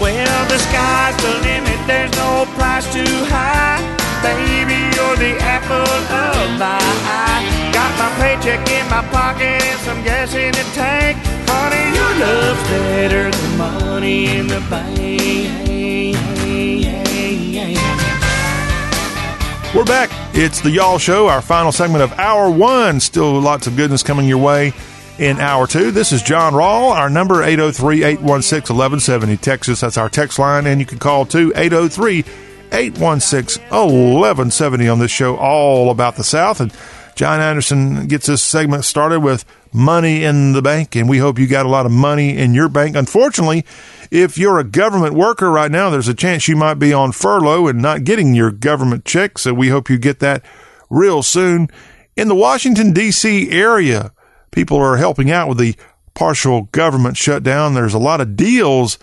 Well, the sky's the limit, there's no price too high. Baby, you're the apple of my eye. Got my paycheck in my pocket and some gas in the tank. Honey, your love's better than money in the bank. We're back. It's the Y'all Show, our final segment of Hour One. Still lots of goodness coming your way in Hour Two. This is John Rawl. Our number 803 816 1170. Texas, that's our text line. And you can call too 803 816 1170 on this show, all about the South. And John Anderson gets this segment started with money in the bank, and we hope you got a lot of money in your bank. Unfortunately, if you're a government worker right now, there's a chance you might be on furlough and not getting your government check. So we hope you get that real soon. In the Washington, D.C. area, people are helping out with the partial government shutdown. There's a lot of deals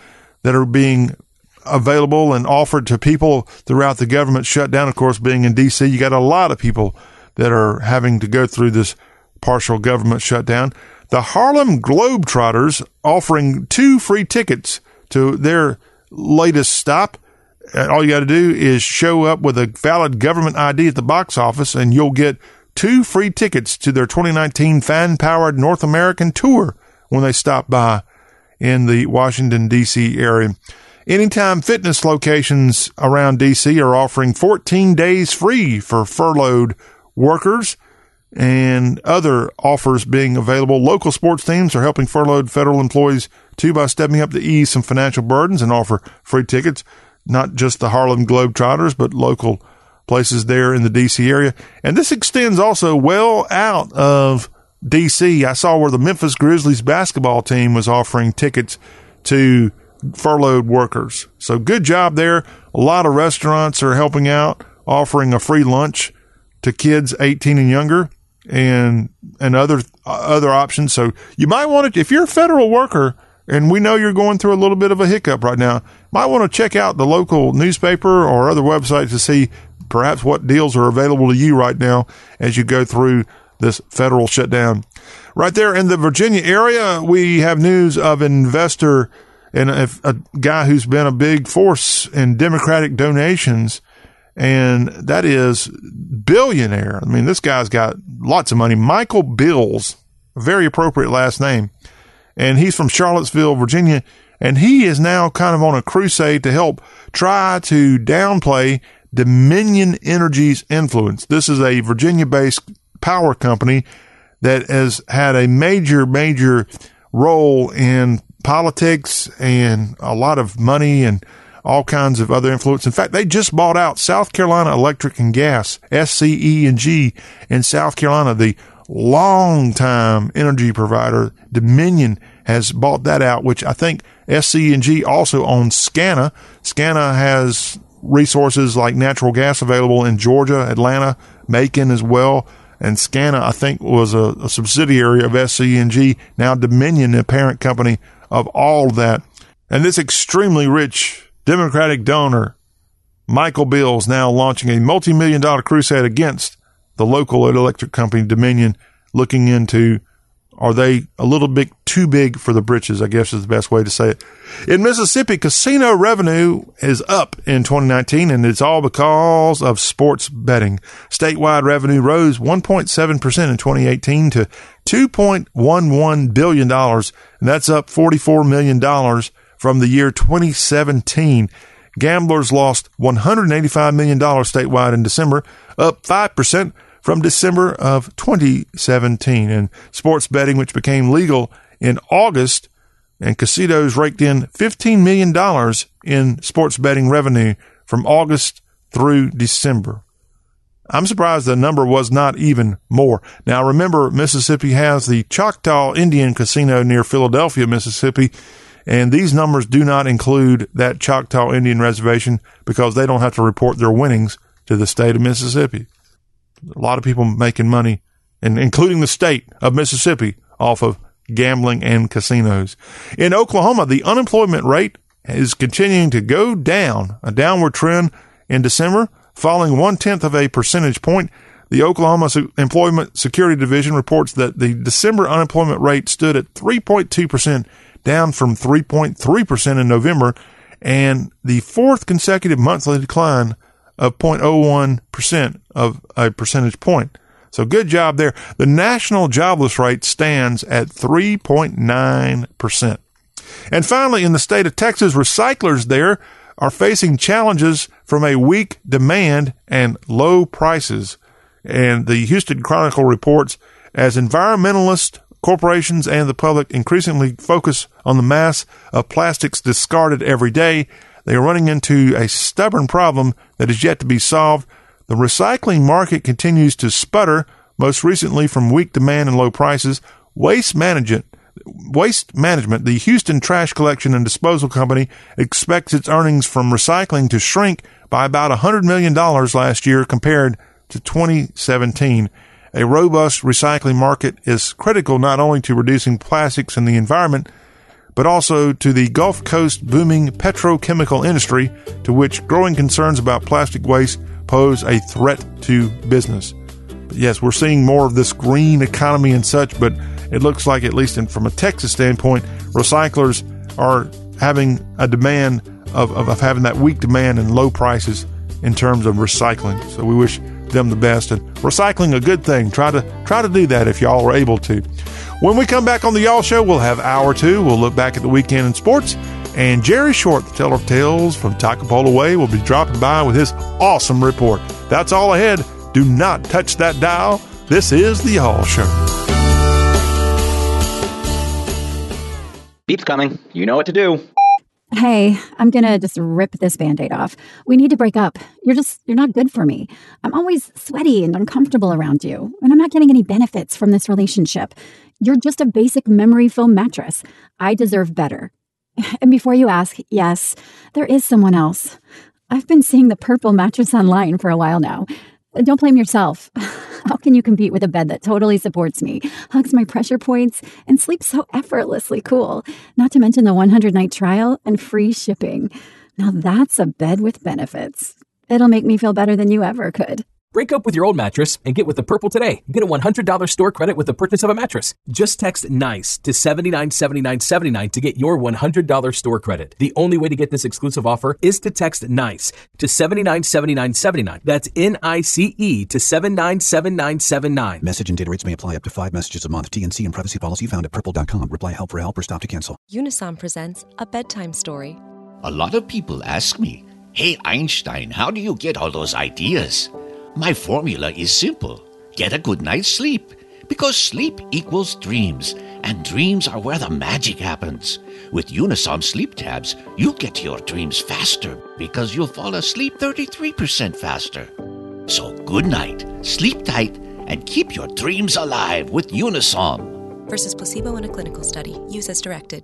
that are being available and offered to people throughout the government shutdown. Of course, being in D.C., you got a lot of people that are having to go through this partial government shutdown. The Harlem Globetrotters offering two free tickets to their latest stop. All you got to do is show up with a valid government ID at the box office and you'll get two free tickets to their 2019 fan powered North American tour when they stop by in the Washington DC area. Anytime fitness locations around DC are offering 14 days free for furloughed workers and other offers being available. Local sports teams are helping furloughed federal employees too by stepping up to ease some financial burdens and offer free tickets. Not just the Harlem Globetrotters, but local places there in the DC area. And this extends also well out of DC. I saw where the Memphis Grizzlies basketball team was offering tickets to furloughed workers. So good job there. A lot of restaurants are helping out, offering a free lunch to kids 18 and younger and and other other options. So you might want to if you're a federal worker and we know you're going through a little bit of a hiccup right now, might want to check out the local newspaper or other websites to see perhaps what deals are available to you right now as you go through this federal shutdown. Right there in the Virginia area, we have news of investor and a, a guy who's been a big force in Democratic donations and that is billionaire. I mean, this guy's got lots of money. Michael Bills, a very appropriate last name, and he's from Charlottesville, Virginia, and he is now kind of on a crusade to help try to downplay Dominion Energy's influence. This is a Virginia-based power company that has had a major, major role in politics and a lot of money and all kinds of other influence. In fact, they just bought out South Carolina Electric and Gas, SCE and G in South Carolina, the long-time energy provider. Dominion has bought that out, which I think SCE and G also owns SCANA. SCANA has resources like natural gas available in Georgia, Atlanta, Macon as well, and Scana, I think, was a, a subsidiary of SCNG, now Dominion, the parent company of all that. And this extremely rich Democratic donor, Michael Bills, now launching a multi-million dollar crusade against the local electric company Dominion, looking into are they a little bit too big for the britches? I guess is the best way to say it. In Mississippi, casino revenue is up in 2019, and it's all because of sports betting. Statewide revenue rose 1.7% in 2018 to $2.11 billion, and that's up $44 million from the year 2017. Gamblers lost $185 million statewide in December, up 5% from December of 2017. And sports betting, which became legal in August, and casinos raked in $15 million in sports betting revenue from August through December. I'm surprised the number was not even more. Now remember, Mississippi has the Choctaw Indian Casino near Philadelphia, Mississippi, and these numbers do not include that Choctaw Indian reservation because they don't have to report their winnings to the state of Mississippi a lot of people making money, and including the state of Mississippi, off of gambling and casinos. In Oklahoma, the unemployment rate is continuing to go down, a downward trend in December, falling one tenth of a percentage point. The Oklahoma Employment Security Division reports that the December unemployment rate stood at 3.2%, down from 3.3% in November, and the fourth consecutive monthly decline of 0.01% of a percentage point. So good job there. The national jobless rate stands at 3.9%. And finally, in the state of Texas, recyclers there are facing challenges from a weak demand and low prices. And the Houston Chronicle reports as environmentalists, corporations, and the public increasingly focus on the mass of plastics discarded every day, they are running into a stubborn problem that is yet to be solved. The recycling market continues to sputter, most recently from weak demand and low prices. Waste management, waste management, the Houston Trash Collection and Disposal Company expects its earnings from recycling to shrink by about $100 million last year compared to 2017. A robust recycling market is critical not only to reducing plastics in the environment, but also to the Gulf Coast booming petrochemical industry, to which growing concerns about plastic waste pose a threat to business. But yes, we're seeing more of this green economy and such, but it looks like, at least from a Texas standpoint, recyclers are having a demand of, of, of having that weak demand and low prices in terms of recycling. So we wish them the best and recycling a good thing. Try to try to do that if y'all are able to. When we come back on the Y'all Show, we'll have hour two. We'll look back at the weekend in sports. And Jerry Short, the teller of tales from Takapola Way, will be dropping by with his awesome report. That's all ahead. Do not touch that dial. This is the Y'all Show. Beep's coming. You know what to do. Hey, I'm gonna just rip this band aid off. We need to break up. You're just, you're not good for me. I'm always sweaty and uncomfortable around you, and I'm not getting any benefits from this relationship. You're just a basic memory foam mattress. I deserve better. And before you ask, yes, there is someone else. I've been seeing the purple mattress online for a while now. Don't blame yourself. How can you compete with a bed that totally supports me, hugs my pressure points, and sleeps so effortlessly cool? Not to mention the 100 night trial and free shipping. Now that's a bed with benefits. It'll make me feel better than you ever could. Break up with your old mattress and get with the Purple today. Get a $100 store credit with the purchase of a mattress. Just text NICE to 797979 to get your $100 store credit. The only way to get this exclusive offer is to text NICE to 797979. That's N I C E to 797979. Message and data rates may apply up to five messages a month. TNC and privacy policy found at purple.com. Reply help for help or stop to cancel. Unisom presents a bedtime story. A lot of people ask me, Hey Einstein, how do you get all those ideas? My formula is simple get a good night's sleep. Because sleep equals dreams, and dreams are where the magic happens. With Unisom sleep tabs, you'll get your dreams faster because you'll fall asleep 33% faster. So good night, sleep tight, and keep your dreams alive with Unisom. Versus placebo in a clinical study. Use as directed.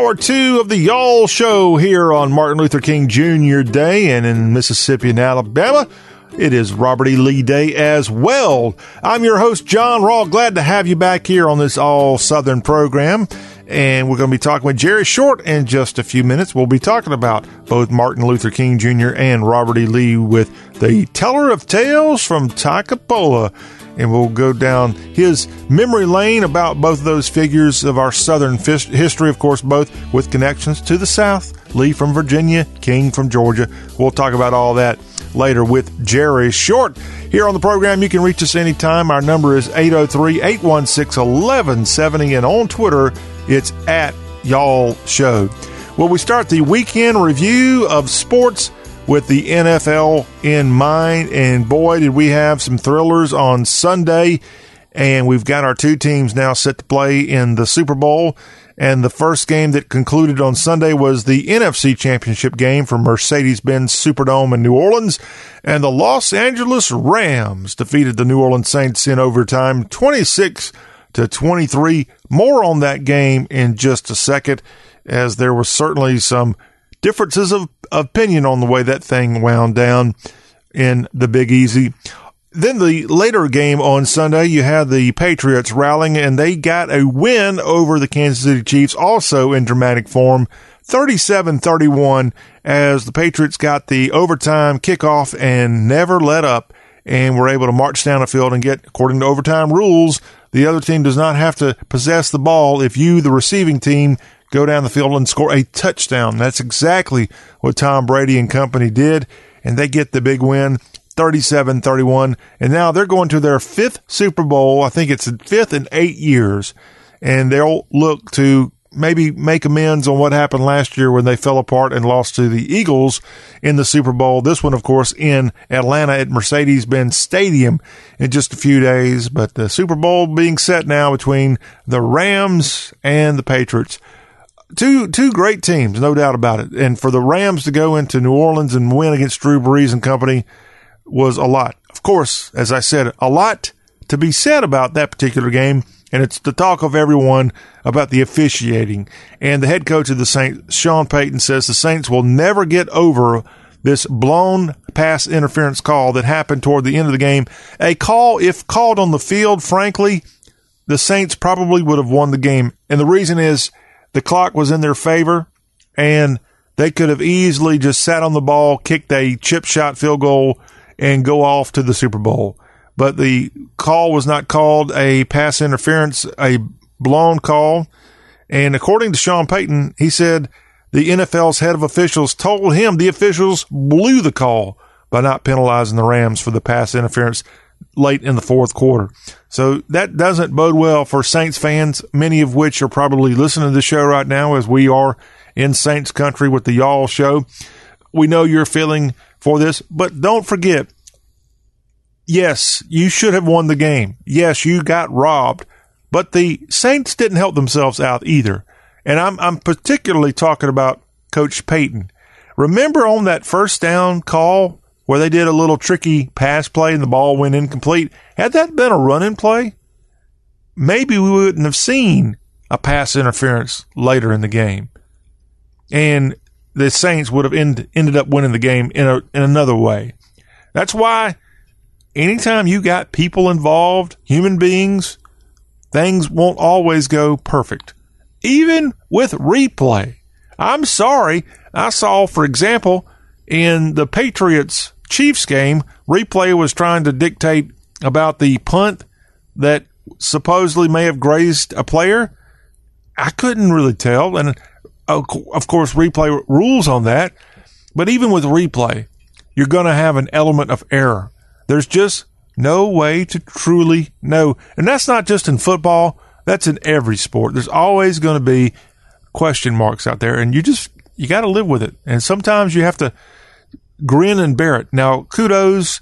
Hour two of the Y'all Show here on Martin Luther King Jr. Day, and in Mississippi and Alabama, it is Robert E. Lee Day as well. I'm your host, John Rawl. Glad to have you back here on this all Southern program. And we're going to be talking with Jerry Short in just a few minutes. We'll be talking about both Martin Luther King Jr. and Robert E. Lee with the Teller of Tales from Takapola and we'll go down his memory lane about both of those figures of our Southern history, of course, both with connections to the South. Lee from Virginia, King from Georgia. We'll talk about all that later with Jerry Short. Here on the program, you can reach us anytime. Our number is 803 816 1170, and on Twitter, it's at Y'all Show. Well, we start the weekend review of sports with the NFL in mind. And boy, did we have some thrillers on Sunday. And we've got our two teams now set to play in the Super Bowl. And the first game that concluded on Sunday was the NFC Championship game for Mercedes Benz Superdome in New Orleans. And the Los Angeles Rams defeated the New Orleans Saints in overtime 26 to 23. More on that game in just a second, as there was certainly some differences of opinion on the way that thing wound down in the Big Easy. Then the later game on Sunday, you had the Patriots rallying and they got a win over the Kansas City Chiefs, also in dramatic form, 37-31 as the Patriots got the overtime kickoff and never let up and were able to march down the field and get, according to overtime rules, the other team does not have to possess the ball if you, the receiving team, go down the field and score a touchdown. That's exactly what Tom Brady and company did, and they get the big win. 37 31. And now they're going to their fifth Super Bowl. I think it's the fifth in eight years. And they'll look to maybe make amends on what happened last year when they fell apart and lost to the Eagles in the Super Bowl. This one, of course, in Atlanta at Mercedes Benz Stadium in just a few days. But the Super Bowl being set now between the Rams and the Patriots two two great teams, no doubt about it. And for the Rams to go into New Orleans and win against Drew Brees and company was a lot. Of course, as I said, a lot to be said about that particular game, and it's the talk of everyone about the officiating. And the head coach of the Saints, Sean Payton, says the Saints will never get over this blown pass interference call that happened toward the end of the game. A call, if called on the field, frankly, the Saints probably would have won the game. And the reason is the clock was in their favor and they could have easily just sat on the ball, kicked a chip shot field goal, and go off to the Super Bowl. But the call was not called a pass interference, a blown call. And according to Sean Payton, he said the NFL's head of officials told him the officials blew the call by not penalizing the Rams for the pass interference late in the fourth quarter. So that doesn't bode well for Saints fans, many of which are probably listening to the show right now as we are in Saints country with the Y'all show. We know you're feeling for this, but don't forget, yes, you should have won the game. Yes, you got robbed, but the Saints didn't help themselves out either. And I'm, I'm particularly talking about Coach Payton. Remember on that first down call where they did a little tricky pass play and the ball went incomplete. Had that been a running play, maybe we wouldn't have seen a pass interference later in the game. And the Saints would have end, ended up winning the game in, a, in another way. That's why anytime you got people involved, human beings, things won't always go perfect. Even with replay. I'm sorry. I saw, for example, in the Patriots Chiefs game, replay was trying to dictate about the punt that supposedly may have grazed a player. I couldn't really tell. And of course, replay rules on that. But even with replay, you're going to have an element of error. There's just no way to truly know. And that's not just in football. That's in every sport. There's always going to be question marks out there, and you just you got to live with it. And sometimes you have to grin and bear it. Now, kudos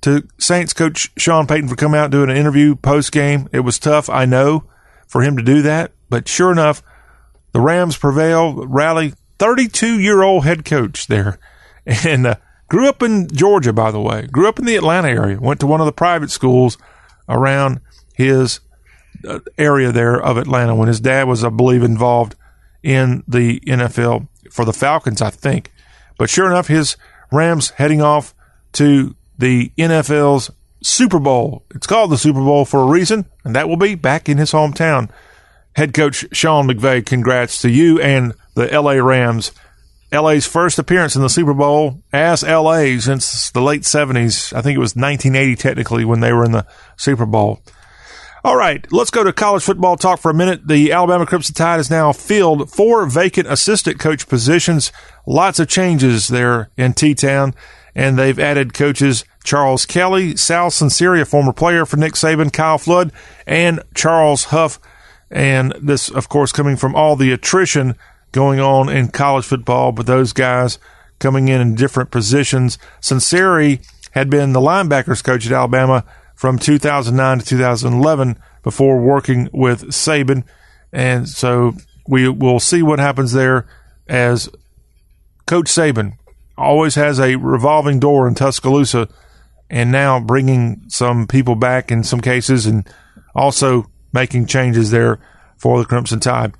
to Saints coach Sean Payton for coming out doing an interview post game. It was tough, I know, for him to do that, but sure enough, the Rams prevail, rally. 32 year old head coach there, and uh, grew up in Georgia, by the way. Grew up in the Atlanta area. Went to one of the private schools around his uh, area there of Atlanta when his dad was, I believe, involved in the NFL for the Falcons, I think. But sure enough, his Rams heading off to the NFL's Super Bowl. It's called the Super Bowl for a reason, and that will be back in his hometown. Head coach Sean McVay, congrats to you and the LA Rams. LA's first appearance in the Super Bowl as LA since the late 70s. I think it was 1980 technically when they were in the Super Bowl. All right, let's go to college football talk for a minute. The Alabama Crimson Tide has now filled four vacant assistant coach positions. Lots of changes there in T Town, and they've added coaches Charles Kelly, Sal Sunseri, a former player for Nick Saban, Kyle Flood, and Charles Huff. And this, of course, coming from all the attrition going on in college football, but those guys coming in in different positions. Sunseri had been the linebackers coach at Alabama from 2009 to 2011 before working with Saban. And so we will see what happens there as Coach Saban always has a revolving door in Tuscaloosa and now bringing some people back in some cases and also making changes there for the Crimson Tide.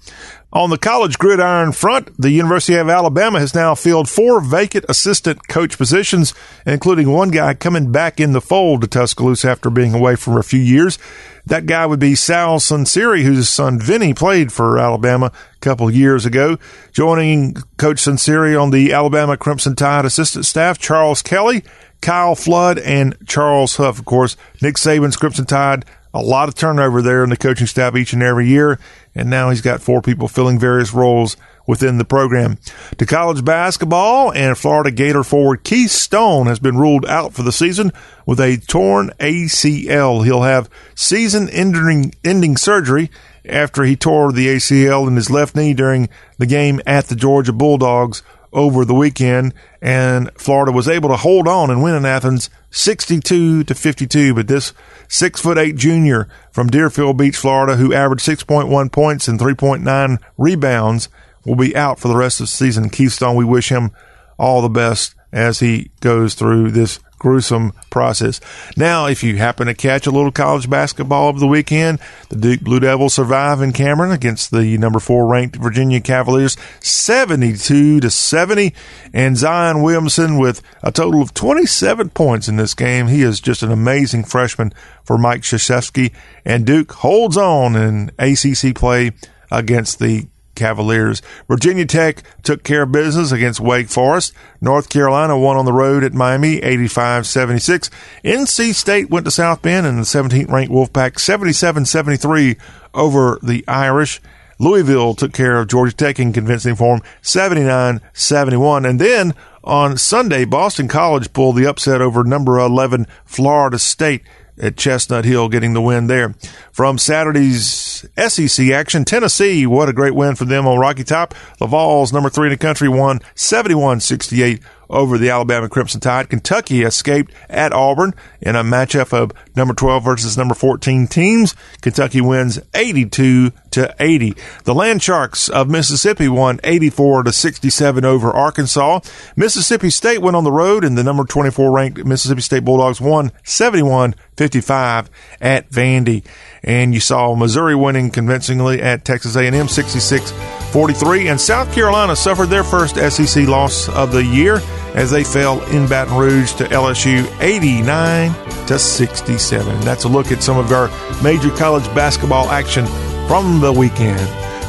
On the college gridiron front, the University of Alabama has now filled four vacant assistant coach positions, including one guy coming back in the fold to Tuscaloosa after being away for a few years. That guy would be Sal Sunseri, whose son Vinny played for Alabama a couple years ago. Joining Coach Sunseri on the Alabama Crimson Tide assistant staff, Charles Kelly, Kyle Flood, and Charles Huff. Of course, Nick Saban's Crimson Tide a lot of turnover there in the coaching staff each and every year. And now he's got four people filling various roles within the program. To college basketball and Florida Gator forward Keith Stone has been ruled out for the season with a torn ACL. He'll have season ending, ending surgery after he tore the ACL in his left knee during the game at the Georgia Bulldogs over the weekend, and Florida was able to hold on and win in Athens 62 to 52. But this six foot eight junior from Deerfield Beach, Florida, who averaged 6.1 points and 3.9 rebounds, will be out for the rest of the season. Keith Stone, we wish him all the best as he goes through this gruesome process. Now, if you happen to catch a little college basketball over the weekend, the Duke Blue Devils survive in Cameron against the number four ranked Virginia Cavaliers, 72 to 70. And Zion Williamson with a total of 27 points in this game. He is just an amazing freshman for Mike Krzyzewski. And Duke holds on in ACC play against the Cavaliers. Virginia Tech took care of business against Wake Forest. North Carolina won on the road at Miami 85-76. NC State went to South Bend and the 17th ranked Wolfpack 77-73 over the Irish. Louisville took care of Georgia Tech in convincing form 79-71 and then on Sunday Boston College pulled the upset over number 11 Florida State at Chestnut Hill getting the win there. From Saturday's SEC action, Tennessee, what a great win for them on Rocky Top. the Vols number three in the country, won 71-68 over the Alabama Crimson Tide. Kentucky escaped at Auburn in a matchup of number 12 versus number 14 teams. Kentucky wins 82 to 80. The Land Sharks of Mississippi won 84 to 67 over Arkansas. Mississippi State went on the road and the number 24 ranked Mississippi State Bulldogs won 71 55 at Vandy. And you saw Missouri winning convincingly at Texas A&M 66 43. And South Carolina suffered their first SEC loss of the year as they fell in Baton Rouge to LSU 89 to 67. That's a look at some of our major college basketball action from the weekend.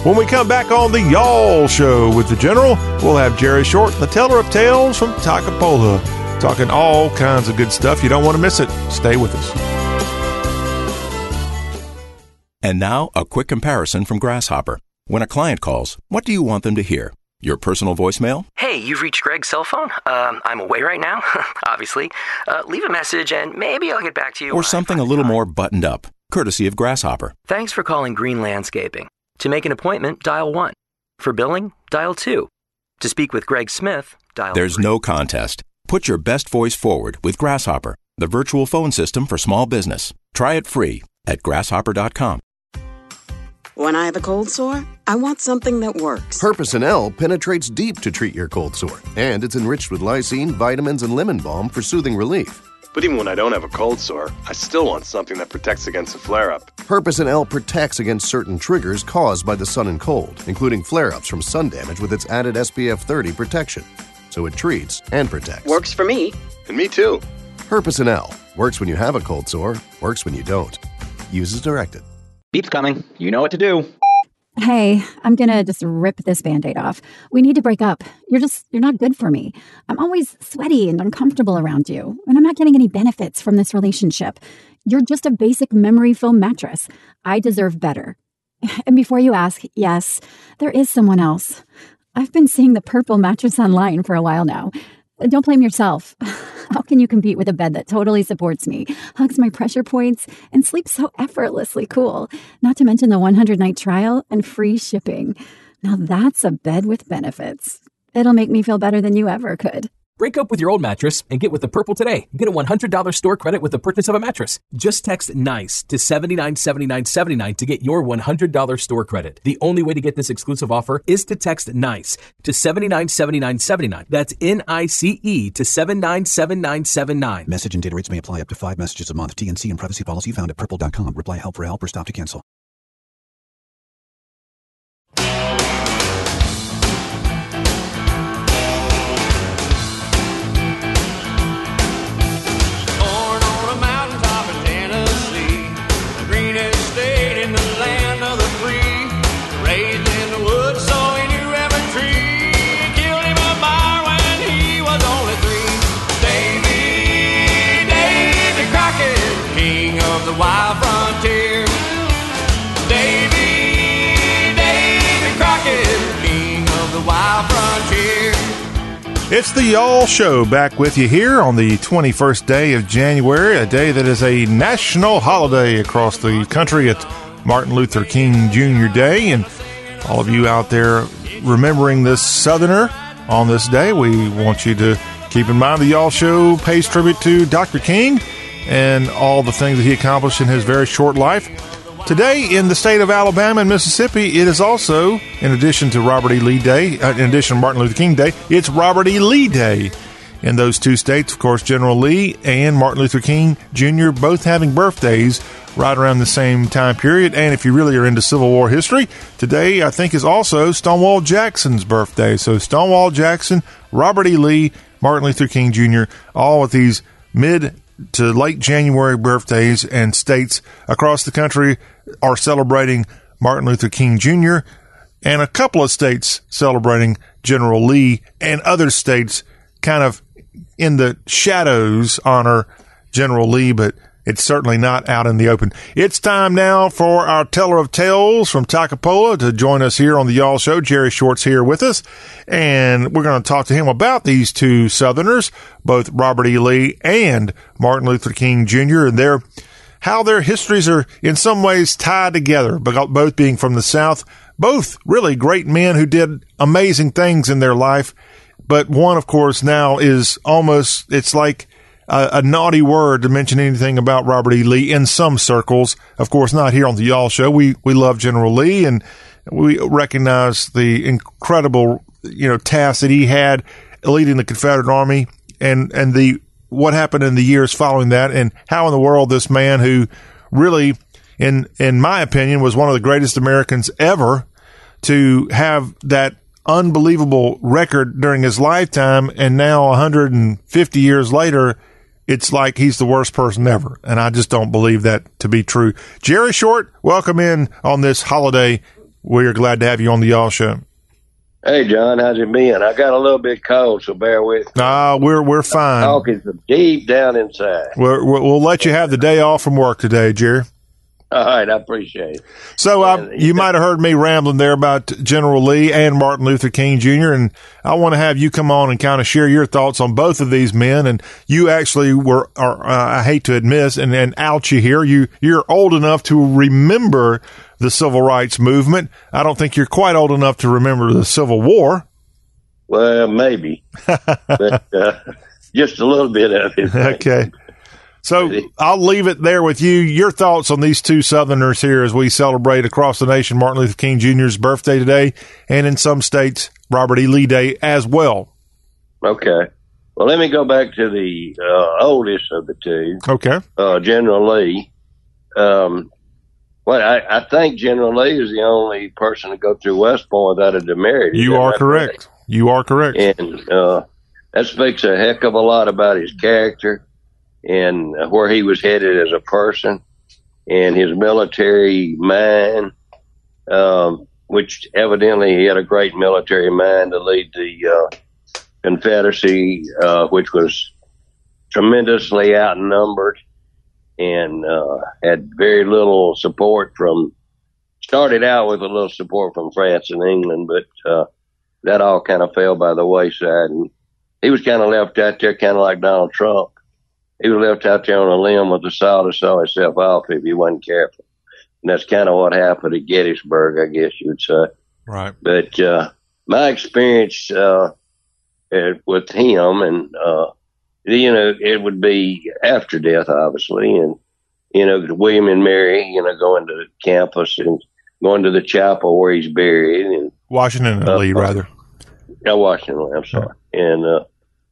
When we come back on the Y'all Show with the General, we'll have Jerry Short, the teller of tales from Takapola, talking all kinds of good stuff. You don't want to miss it. Stay with us. And now, a quick comparison from Grasshopper. When a client calls, what do you want them to hear? Your personal voicemail? Hey, you've reached Greg's cell phone. Um, I'm away right now, obviously. Uh, leave a message and maybe I'll get back to you. Or something a little more buttoned up? courtesy of Grasshopper. Thanks for calling Green Landscaping. To make an appointment, dial 1. For billing, dial 2. To speak with Greg Smith, dial There's no contest. Put your best voice forward with Grasshopper, the virtual phone system for small business. Try it free at grasshopper.com. When I have a cold sore, I want something that works. Herpes L penetrates deep to treat your cold sore, and it's enriched with lysine, vitamins, and lemon balm for soothing relief. But even when I don't have a cold sore, I still want something that protects against a flare up. Herpecin-L protects against certain triggers caused by the sun and cold, including flare ups from sun damage with its added SPF 30 protection. So it treats and protects. Works for me. And me too. Herpecin-L works when you have a cold sore, works when you don't. Use as directed. Beep's coming. You know what to do. Hey, I'm gonna just rip this band aid off. We need to break up. You're just, you're not good for me. I'm always sweaty and uncomfortable around you, and I'm not getting any benefits from this relationship. You're just a basic memory foam mattress. I deserve better. And before you ask, yes, there is someone else. I've been seeing the purple mattress online for a while now. Uh, don't blame yourself. How can you compete with a bed that totally supports me, hugs my pressure points, and sleeps so effortlessly cool? Not to mention the 100 night trial and free shipping. Now that's a bed with benefits. It'll make me feel better than you ever could. Break up with your old mattress and get with the Purple today. Get a $100 store credit with the purchase of a mattress. Just text NICE to 797979 to get your $100 store credit. The only way to get this exclusive offer is to text NICE to 797979. That's N I C E to 797979. Message and data rates may apply up to five messages a month. TNC and privacy policy found at purple.com. Reply help for help or stop to cancel. It's the Y'all Show back with you here on the 21st day of January, a day that is a national holiday across the country. It's Martin Luther King Jr. Day, and all of you out there remembering this Southerner on this day, we want you to keep in mind the Y'all Show pays tribute to Dr. King and all the things that he accomplished in his very short life. Today, in the state of Alabama and Mississippi, it is also, in addition to Robert E. Lee Day, uh, in addition to Martin Luther King Day, it's Robert E. Lee Day. In those two states, of course, General Lee and Martin Luther King Jr. both having birthdays right around the same time period. And if you really are into Civil War history, today I think is also Stonewall Jackson's birthday. So Stonewall Jackson, Robert E. Lee, Martin Luther King Jr., all with these mid to late January birthdays, and states across the country are celebrating Martin Luther King Jr., and a couple of states celebrating General Lee, and other states kind of in the shadows honor General Lee, but it's certainly not out in the open. It's time now for our teller of tales from Toccopola to join us here on the Y'all Show. Jerry Short's here with us, and we're going to talk to him about these two Southerners, both Robert E. Lee and Martin Luther King Jr., and their how their histories are in some ways tied together, both being from the South, both really great men who did amazing things in their life. But one, of course, now is almost, it's like a, a naughty word to mention anything about Robert E. Lee in some circles. Of course, not here on the Y'all Show. We, we love General Lee and we recognize the incredible, you know, task that he had leading the Confederate Army and, and the, what happened in the years following that and how in the world this man who really, in, in my opinion, was one of the greatest Americans ever to have that unbelievable record during his lifetime. And now 150 years later, it's like he's the worst person ever. And I just don't believe that to be true. Jerry Short, welcome in on this holiday. We're glad to have you on the Y'all Show. Hey, John, how's it been? I got a little bit cold, so bear with me. Ah, we're we're fine. Talking deep down inside. We're, we'll let you have the day off from work today, Jerry. All right, I appreciate it. So uh, you might have heard me rambling there about General Lee and Martin Luther King Jr. And I want to have you come on and kind of share your thoughts on both of these men. And you actually were, are, uh, I hate to admit, and, and out you here, you you're old enough to remember the civil rights movement. I don't think you're quite old enough to remember the Civil War. Well, maybe, but uh, just a little bit of it. Okay. So I'll leave it there with you. Your thoughts on these two Southerners here as we celebrate across the nation Martin Luther King Jr.'s birthday today, and in some states Robert E. Lee Day as well. Okay. Well, let me go back to the uh, oldest of the two. Okay. Uh, General Lee. Um, well, I, I think General Lee is the only person to go through West Point without a demerit. You are right? correct. You are correct. And uh, that speaks a heck of a lot about his character and where he was headed as a person and his military mind, um, which evidently he had a great military mind to lead the uh, Confederacy, uh, which was tremendously outnumbered and uh, had very little support from. Started out with a little support from France and England, but uh, that all kind of fell by the wayside, and he was kind of left out there, kind of like Donald Trump. He was left out there on a limb with the saw to saw himself off if he wasn't careful, and that's kind of what happened at Gettysburg, I guess you would say. Right. But uh, my experience uh, uh, with him, and uh, you know, it would be after death, obviously, and you know, William and Mary, you know, going to the campus and going to the chapel where he's buried, and Washington and Uh, Lee, rather. yeah, Washington. I'm sorry, and uh,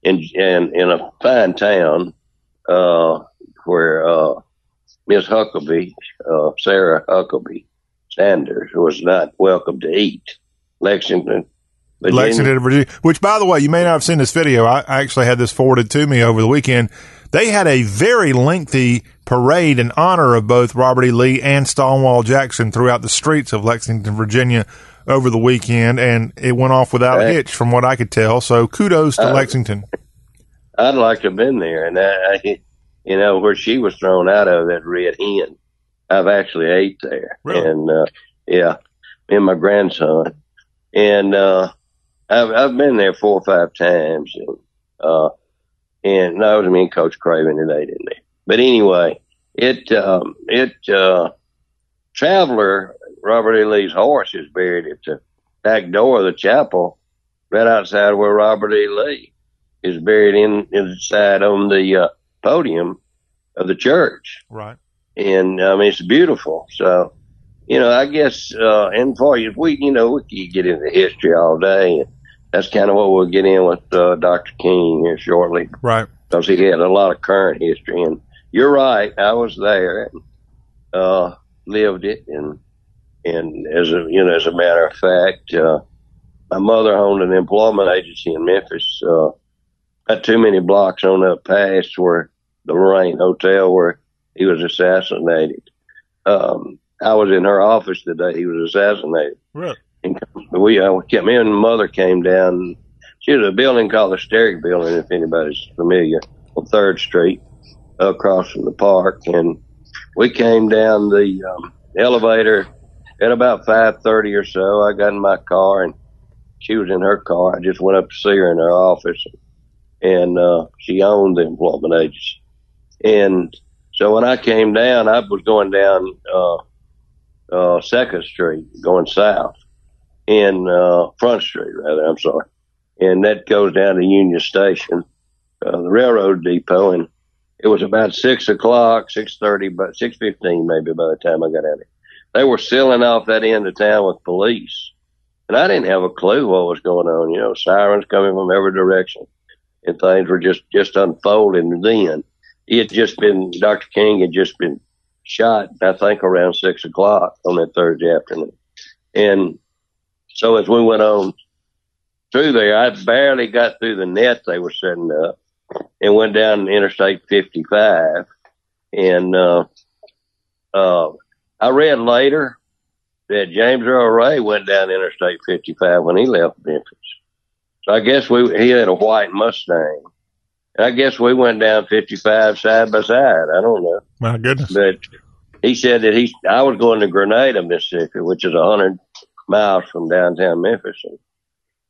in and in a fine town uh, where uh, Miss Huckabee, uh, Sarah Huckabee Sanders, was not welcome to eat. Lexington, Virginia. Lexington, Virginia. Which, by the way, you may not have seen this video. I I actually had this forwarded to me over the weekend. They had a very lengthy parade in honor of both Robert E. Lee and Stonewall Jackson throughout the streets of Lexington, Virginia over the weekend, and it went off without a hitch from what I could tell. So kudos to Uh, Lexington. I'd like to have been there, and I, you know, where she was thrown out of that Red Hen. I've actually ate there, and uh, yeah, me and my grandson, and uh, I've I've been there four or five times, and uh, and no, it was me and Coach Craven ate in there. But anyway, it um, it uh, Traveler Robert E. Lee's horse is buried at the back door of the chapel, right outside where Robert E. Lee is buried in inside on the uh, podium of the church, Right. and I mean it's beautiful. So, you know, I guess uh, and for you, we you know we could get into history all day, and that's kind of what we'll get in with uh, Dr. King here shortly Right. because he had a lot of current history. And you're right, I was there and uh, lived it, and and as a you know, as a matter of fact, uh, my mother owned an employment agency in Memphis. Uh, not too many blocks on up past where the Lorraine Hotel where he was assassinated. Um, I was in her office the day he was assassinated. Really? And we, uh, kept, me and mother came down. She was a building called the Sterick Building, if anybody's familiar, on Third Street, across from the park. And we came down the um, elevator at about five thirty or so. I got in my car, and she was in her car. I just went up to see her in her office, and uh, she owned the employment agency. And so when I came down, I was going down uh, uh, Second Street, going south in uh, Front Street, rather. I'm sorry, and that goes down to Union Station, uh, the railroad depot, and it was about six o'clock, six thirty, but six fifteen maybe by the time I got out of there. They were sealing off that end of town with police, and I didn't have a clue what was going on. You know, sirens coming from every direction, and things were just just unfolding. Then he had just been Dr. King had just been shot, I think around six o'clock on that Thursday afternoon, and so as we went on through there, I barely got through the net they were setting up and went down Interstate 55. And, uh, uh, I read later that James Earl Ray went down Interstate 55 when he left Memphis. So I guess we, he had a white Mustang. I guess we went down 55 side by side. I don't know. My goodness. But he said that he I was going to Grenada, Mississippi, which is a hundred miles from downtown Memphis. And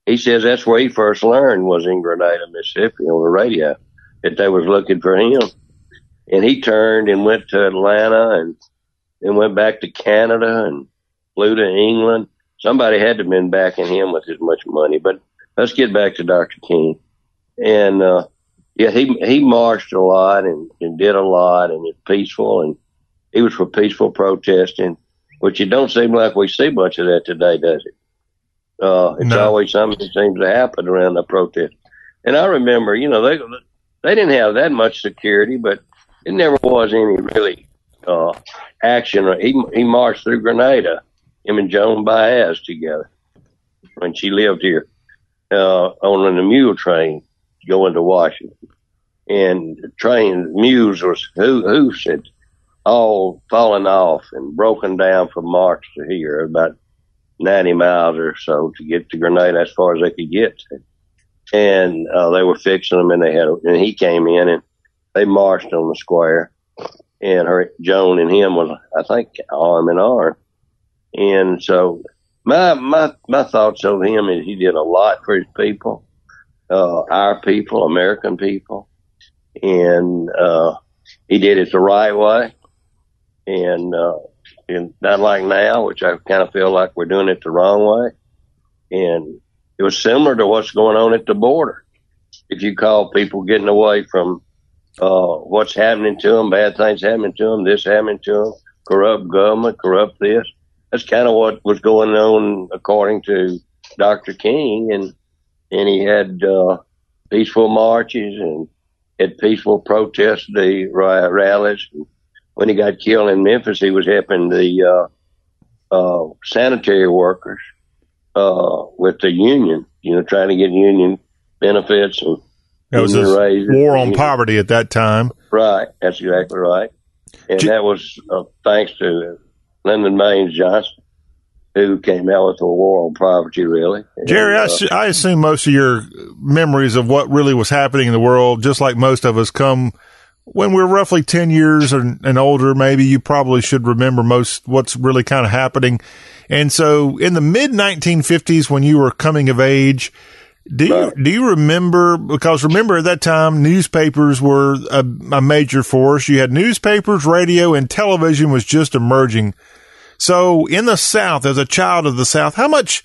he says that's where he first learned was in Grenada, Mississippi, on the radio that they was looking for him. And he turned and went to Atlanta and then went back to Canada and flew to England. Somebody had to have been backing him with as much money. But let's get back to Dr. King. And uh, yeah, he he marched a lot and, and did a lot and it's peaceful and he was for peaceful protesting, which it don't seem like we see much of that today, does it? Uh, it's No. always something that seems to happen around the protest. And I remember, you know, they they didn't have that much security, but it never was any really uh, action. He he marched through Grenada, him and Joan Baez together when she lived here uh, on the mule train going to Washington. And the train mules was who who said all fallen off and broken down from March to here, about 90 miles or so to get to Grenada as far as they could get. And uh, they were fixing them, and they had, and he came in and they marched on the square, and her Joan and him was, I think, arm in arm. And so my my my thoughts on him is he did a lot for his people, uh, our people, American people, and uh, he did it the right way, and uh, and not like now, which I kind of feel like we're doing it the wrong way, and it was similar to what's going on at the border. If you call people getting away from uh, what's happening to them, bad things happening to them, this happening to them, corrupt government, corrupt this. That's kind of what was going on according to Dr. King, and and he had uh, peaceful marches and had peaceful protests, the rallies. When he got killed in Memphis, he was helping the uh, uh, sanitary workers uh, with the union, you know, trying to get union benefits and That was union a raises. war on poverty at that time. Right, that's exactly right. And that was uh, thanks to Lyndon Baines Johnson, who came out with a war on poverty, really. Jerry, I, And, uh, assu- I assume most of your memories of what really was happening in the world, just like most of us, come when we're roughly 10 years and, and older. Maybe you probably should remember most what's really kind of happening. And so in the mid 1950s, when you were coming of age, do you, do you remember, because remember at that time, newspapers were a, a major force. You had newspapers, radio, and television was just emerging. So in the South, as a child of the South, how much,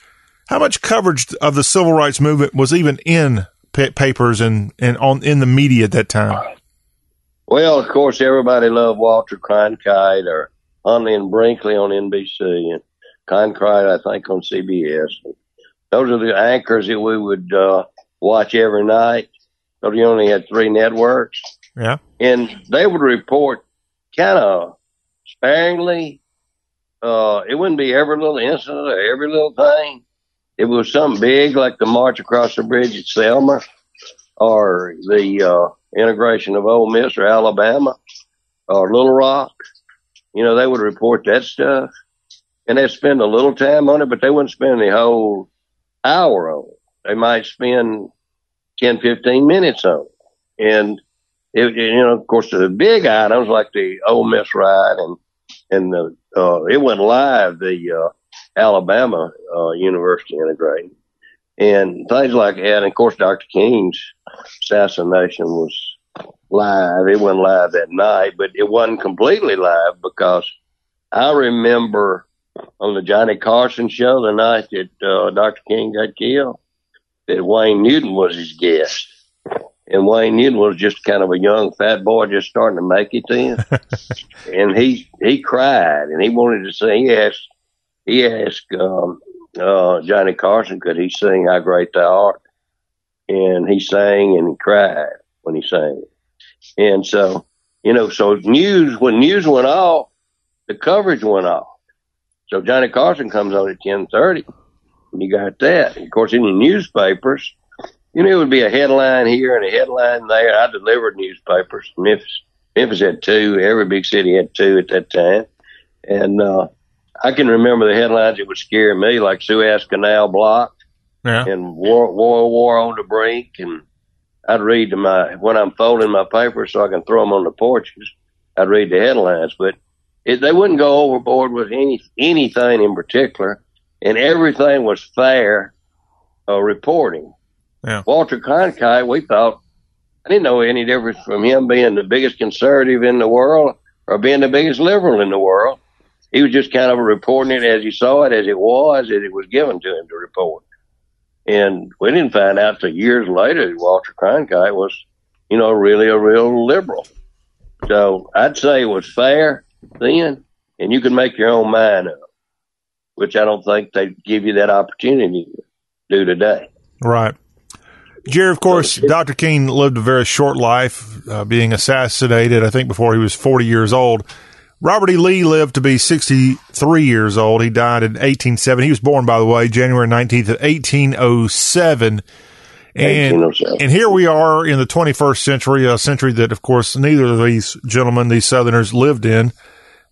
how much coverage of the civil rights movement was even in pa- papers and, and on, in the media at that time? Well, of course, everybody loved Walter Cronkite or Huntley and Brinkley on NBC and Cronkite, I think, on CBS. Those are the anchors that we would uh, watch every night. So you only had three networks. Yeah. and they would report kind of sparingly. Uh, it wouldn't be every little incident or every little thing. It was something big like the march across the bridge at Selma or the uh, integration of Ole Miss or Alabama or Little Rock. You know, they would report that stuff and they'd spend a little time on it, but they wouldn't spend the whole hour on it. They might spend 10, 15 minutes on it. And it, you know, of course, the big items like the Ole Miss ride and and the uh, it went live the uh, Alabama uh, University integrating and things like that. And of course, Dr. King's assassination was live. It went live that night, but it wasn't completely live because I remember on the Johnny Carson show the night that uh, Dr. King got killed that Wayne Newton was his guest. And Wayne Newton was just kind of a young fat boy just starting to make it then. and he he cried and he wanted to sing. He asked he asked um, uh, Johnny Carson could he sing "How Great Thou Art," and he sang and he cried when he sang. And so you know, so news when news went off, the coverage went off. So Johnny Carson comes on at ten thirty, and you got that. And of course, in the newspapers, you know, it would be a headline here and a headline there. I delivered newspapers. Memphis, Memphis had two. Every big city had two at that time. And uh, I can remember the headlines that would scare me, like Suez Canal blocked Yeah. and war, war, war on the brink. And I'd read to my when I'm folding my papers so I can throw them on the porches. I'd read the headlines, but it, they wouldn't go overboard with any anything in particular, and everything was fair uh, reporting. Yeah. Walter Cronkite, we thought I didn't know any difference from him being the biggest conservative in the world or being the biggest liberal in the world. He was just kind of reporting it as he saw it, as it was, as it was given to him to report. And we didn't find out till years later that Walter Cronkite was, you know, really a real liberal. So I'd say it was fair then, and you can make your own mind up, which I don't think they give you that opportunity to do today. Right. Jerry, of course, Dr. King lived a very short life, uh, being assassinated, I think, before he was 40 years old. Robert E. Lee lived to be 63 years old. He died in 1870. He was born, by the way, January 19th of 1807. And, 1807. and here we are in the 21st century, a century that, of course, neither of these gentlemen, these Southerners, lived in.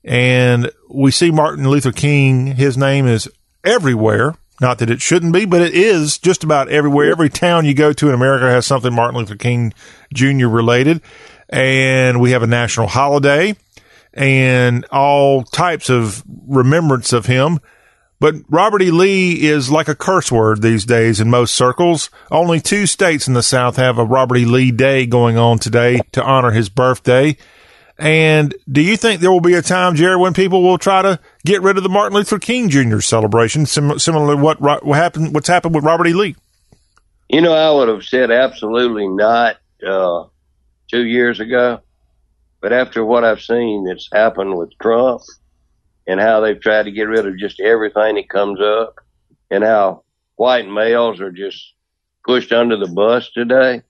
And we see Martin Luther King, his name is everywhere. Not that it shouldn't be, but it is just about everywhere. Every town you go to in America has something Martin Luther King Jr. related. And we have a national holiday and all types of remembrance of him. But Robert E. Lee is like a curse word these days in most circles. Only two states in the South have a Robert E. Lee Day going on today to honor his birthday. And do you think there will be a time, Jerry, when people will try to get rid of the Martin Luther King Jr. celebration, sim- similar to what, what happened, what's happened with Robert E. Lee? You know, I would have said absolutely not uh, two years ago. But after what I've seen that's happened with Trump and how they've tried to get rid of just everything that comes up and how white males are just pushed under the bus today,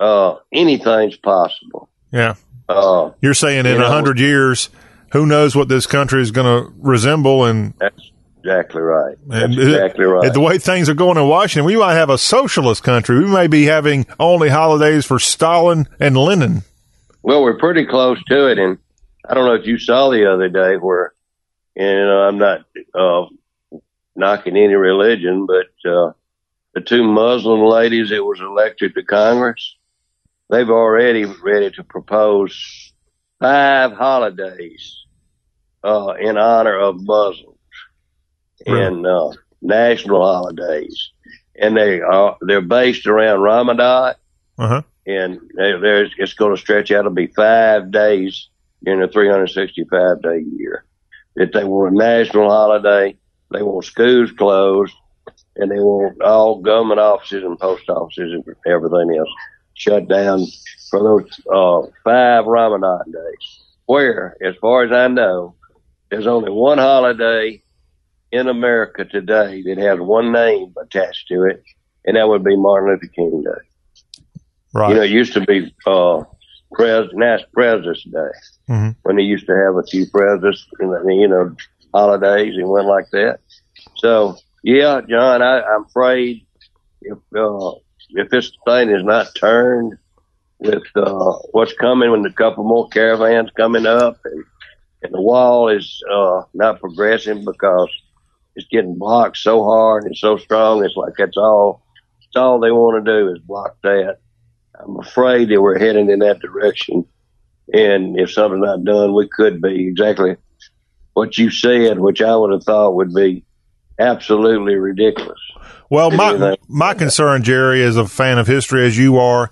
uh, anything's possible. Yeah. Uh, You're saying in a hundred years, who knows what this country is going to resemble and That's exactly right. That's exactly right. The way things are going in Washington, we might have a socialist country. We may be having only holidays for Stalin and Lenin. Well, we're pretty close to it, and I don't know if you saw the other day where, and you know, I'm not uh, knocking any religion, but uh, the two Muslim ladies that was elected to Congress, they've already ready to propose five holidays uh, in honor of Muslims and uh, national holidays, and they are they're based around Ramadan Uh huh. and there- there's it's going to stretch out to be five days in a 365 day year. That they want a national holiday, they want schools closed, and they want all government offices and post offices and everything else shut down for those uh, five Ramadan days. Where, as far as I know, there's only one holiday in America today that has one name attached to it, and that would be Martin Luther King Day. Right. You know, it used to be uh, pres National President's Day Mhm. when they used to have a few presidents, you know, holidays and went like that. So, yeah, John, I, I'm afraid if uh, if this thing is not turned with uh, what's coming, when a couple more caravans coming up, and, and the wall is uh, not progressing because it's getting blocked so hard and so strong. It's like that's all. It's all they want to do is block that. I'm afraid that we're heading in that direction. And if something's not done, we could be exactly what you said, which I would have thought would be absolutely ridiculous. Well, my my concern, Jerry, as a fan of history as you are,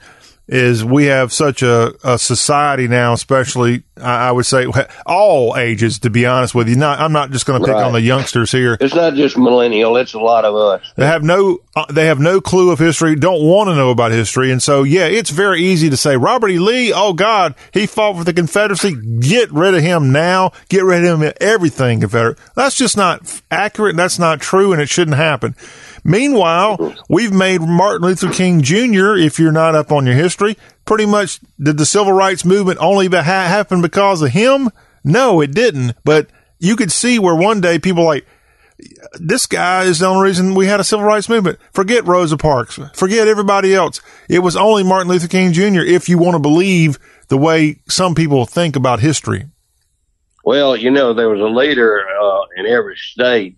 is we have such a, a society now, especially I, I would say all ages. To be honest with you, not I'm not just going to pick Right. on the youngsters here. It's not just millennial; it's a lot of us. They have no uh, they have no clue of history, don't want to know about history, and so yeah, it's very easy to say Robert E. Lee. Oh God, he fought for the Confederacy. Get rid of him now. Get rid of him everything Confederate. That's just not accurate. That's not true, and it shouldn't happen. Meanwhile, we've made Martin Luther King Jr. If you're not up on your history, pretty much did the civil rights movement only be- happen because of him? No, it didn't. But you could see where one day people like this guy is the only reason we had a civil rights movement. Forget Rosa Parks. Forget everybody else. It was only Martin Luther King Jr. If you want to believe the way some people think about history. Well, you know, there was a leader uh, in every state,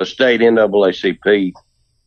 a state NAACP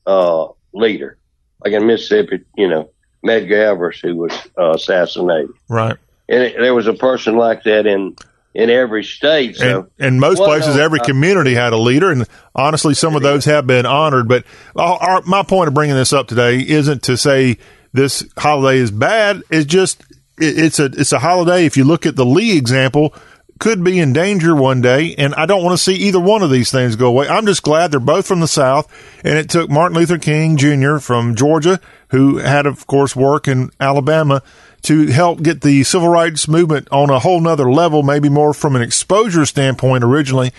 uh, leader, like in Mississippi. You know, Medgar Evers, who was uh, assassinated. Right. And it, there was a person like that in in every state. So, and, and most Well, places, no, every uh, community had a leader, and honestly, some of those have been honored. But our, our, my point of bringing this up today isn't to say this holiday is bad. It's just it, it's a it's a holiday. If you look at the Lee example, could be in danger one day, and I don't want to see either one of these things go away. I'm just glad they're both from the South, and it took Martin Luther King Jr. from Georgia, who had, of course, work in Alabama, to help get the civil rights movement on a whole nother level, maybe more from an exposure standpoint originally,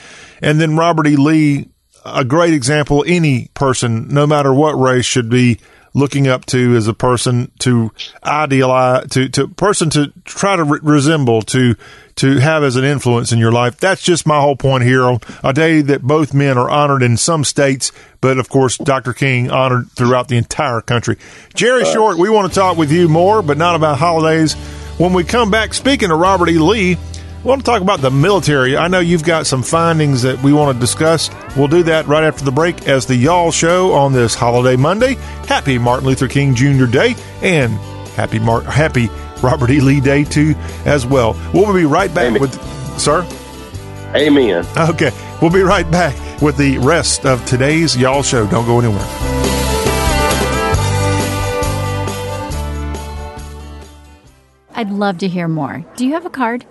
and then Robert E. Lee, a great example. Any person, no matter what race, should be looking up to as a person to idealize to to person to try to re- resemble to to have as an influence in your life. That's just my whole point here on a day that both men are honored in some states but of course dr king honored throughout the entire country. Jerry uh, short we want to talk with you more but not about holidays. When we come back speaking of robert e. Lee we want to talk about the military. I know you've got some findings that we want to discuss. We'll do that right after the break as the Y'all Show on this holiday Monday. Happy Martin Luther King Jr. Day and happy Mar- happy Robert E. Lee Day too as well. We'll be right back with sir. Amen. Okay, we'll be right back with the rest of today's Y'all Show. Don't go anywhere. I'd love to hear more. Do you have a card?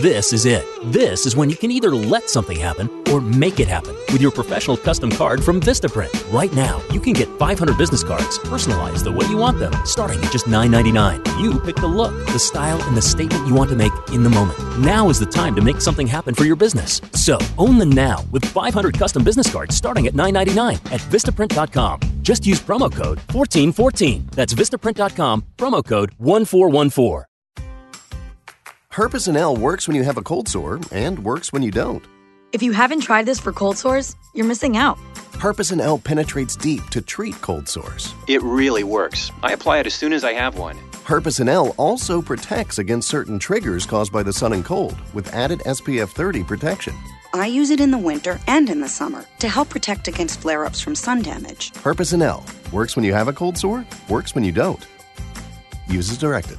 This is it. This is when you can either let something happen or make it happen with your professional custom card from Vistaprint. Right now, you can get 500 business cards personalized the way you want them, starting at just $9.99. You pick the look, the style, and the statement you want to make in the moment. Now is the time to make something happen for your business. So own the now with 500 custom business cards starting at $9.99 at Vistaprint.com. Just use promo code 1414. That's Vistaprint.com, promo code 1414. Herpecin-L works when you have a cold sore and works when you don't. If you haven't tried this for cold sores, you're missing out. Herpecin-L penetrates deep to treat cold sores. It really works. I apply it as soon as I have one. Herpecin-L also protects against certain triggers caused by the sun and cold with added SPF 30 protection. I use it in the winter and in the summer to help protect against flare ups from sun damage. Herpecin-L works when you have a cold sore, works when you don't. Use as directed.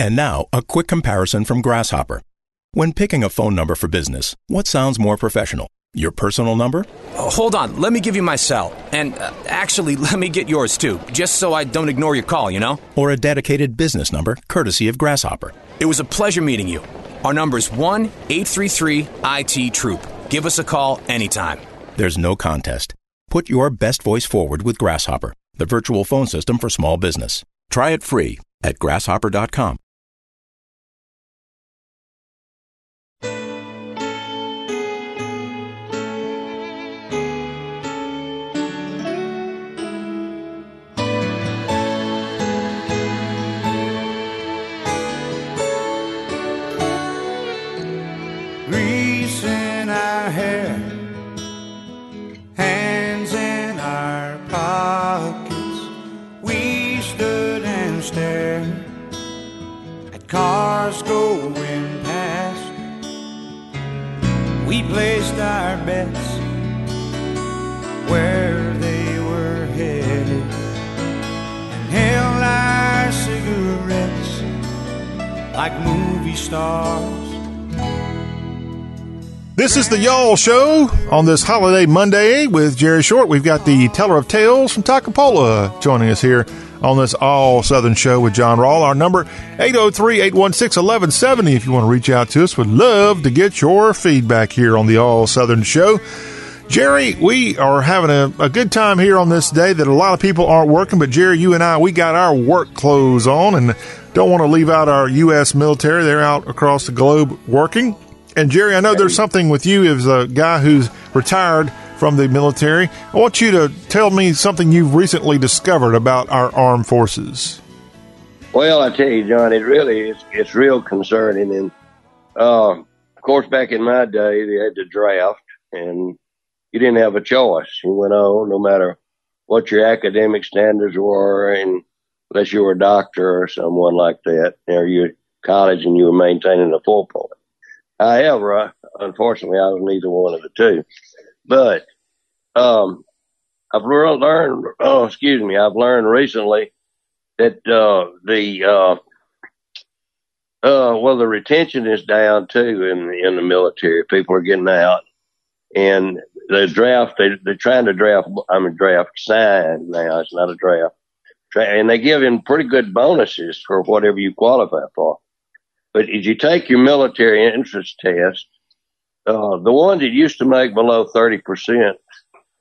And now, a quick comparison from Grasshopper. When picking a phone number for business, what sounds more professional? Your personal number? Oh, hold on, let me give you my cell. And uh, actually, let me get yours too, just so I don't ignore your call, you know? Or a dedicated business number courtesy of Grasshopper? It was a pleasure meeting you. Our number's 1 833 IT Troop. Give us a call anytime. There's no contest. Put your best voice forward with Grasshopper, the virtual phone system for small business. Try it free at grasshopper.com. cars going past. We placed our bets where they were headed and held our cigarettes like movie stars. This is the Y'all Show on this holiday Monday with Jerry Short. We've got the teller of tales from Toccopola joining us here on this all Southern show with John Rawl. Our number 803-816-1170 if you want to reach out to us. Would love to get your feedback here on the all Southern show. Jerry, we are having a, a good time here on this day that a lot of people aren't working, but Jerry, you and I, we got our work clothes on and don't want to leave out our U.S. military. They're out across the globe working. And Jerry, I know there's something with you as a guy who's retired from the military. I want you to tell me something you've recently discovered about our armed forces. Well, I tell you, John, it really is. It's real concerning, and uh, of course, back in my day, they had the draft, and you didn't have a choice. You went on no matter what your academic standards were, and unless you were a doctor or someone like that, or you college and you were maintaining a full point. However, unfortunately, I was neither one of the two. But um, I've learned, oh, excuse me, I've learned recently that uh, the uh, uh, well, the retention is down too in the, in the military. People are getting out, and the draft they they're trying to draft. I'm a draft sign now. It's not a draft, and they give him pretty good bonuses for whatever you qualify for. But if you take your military entrance test, uh, the ones that used to make below thirty percent,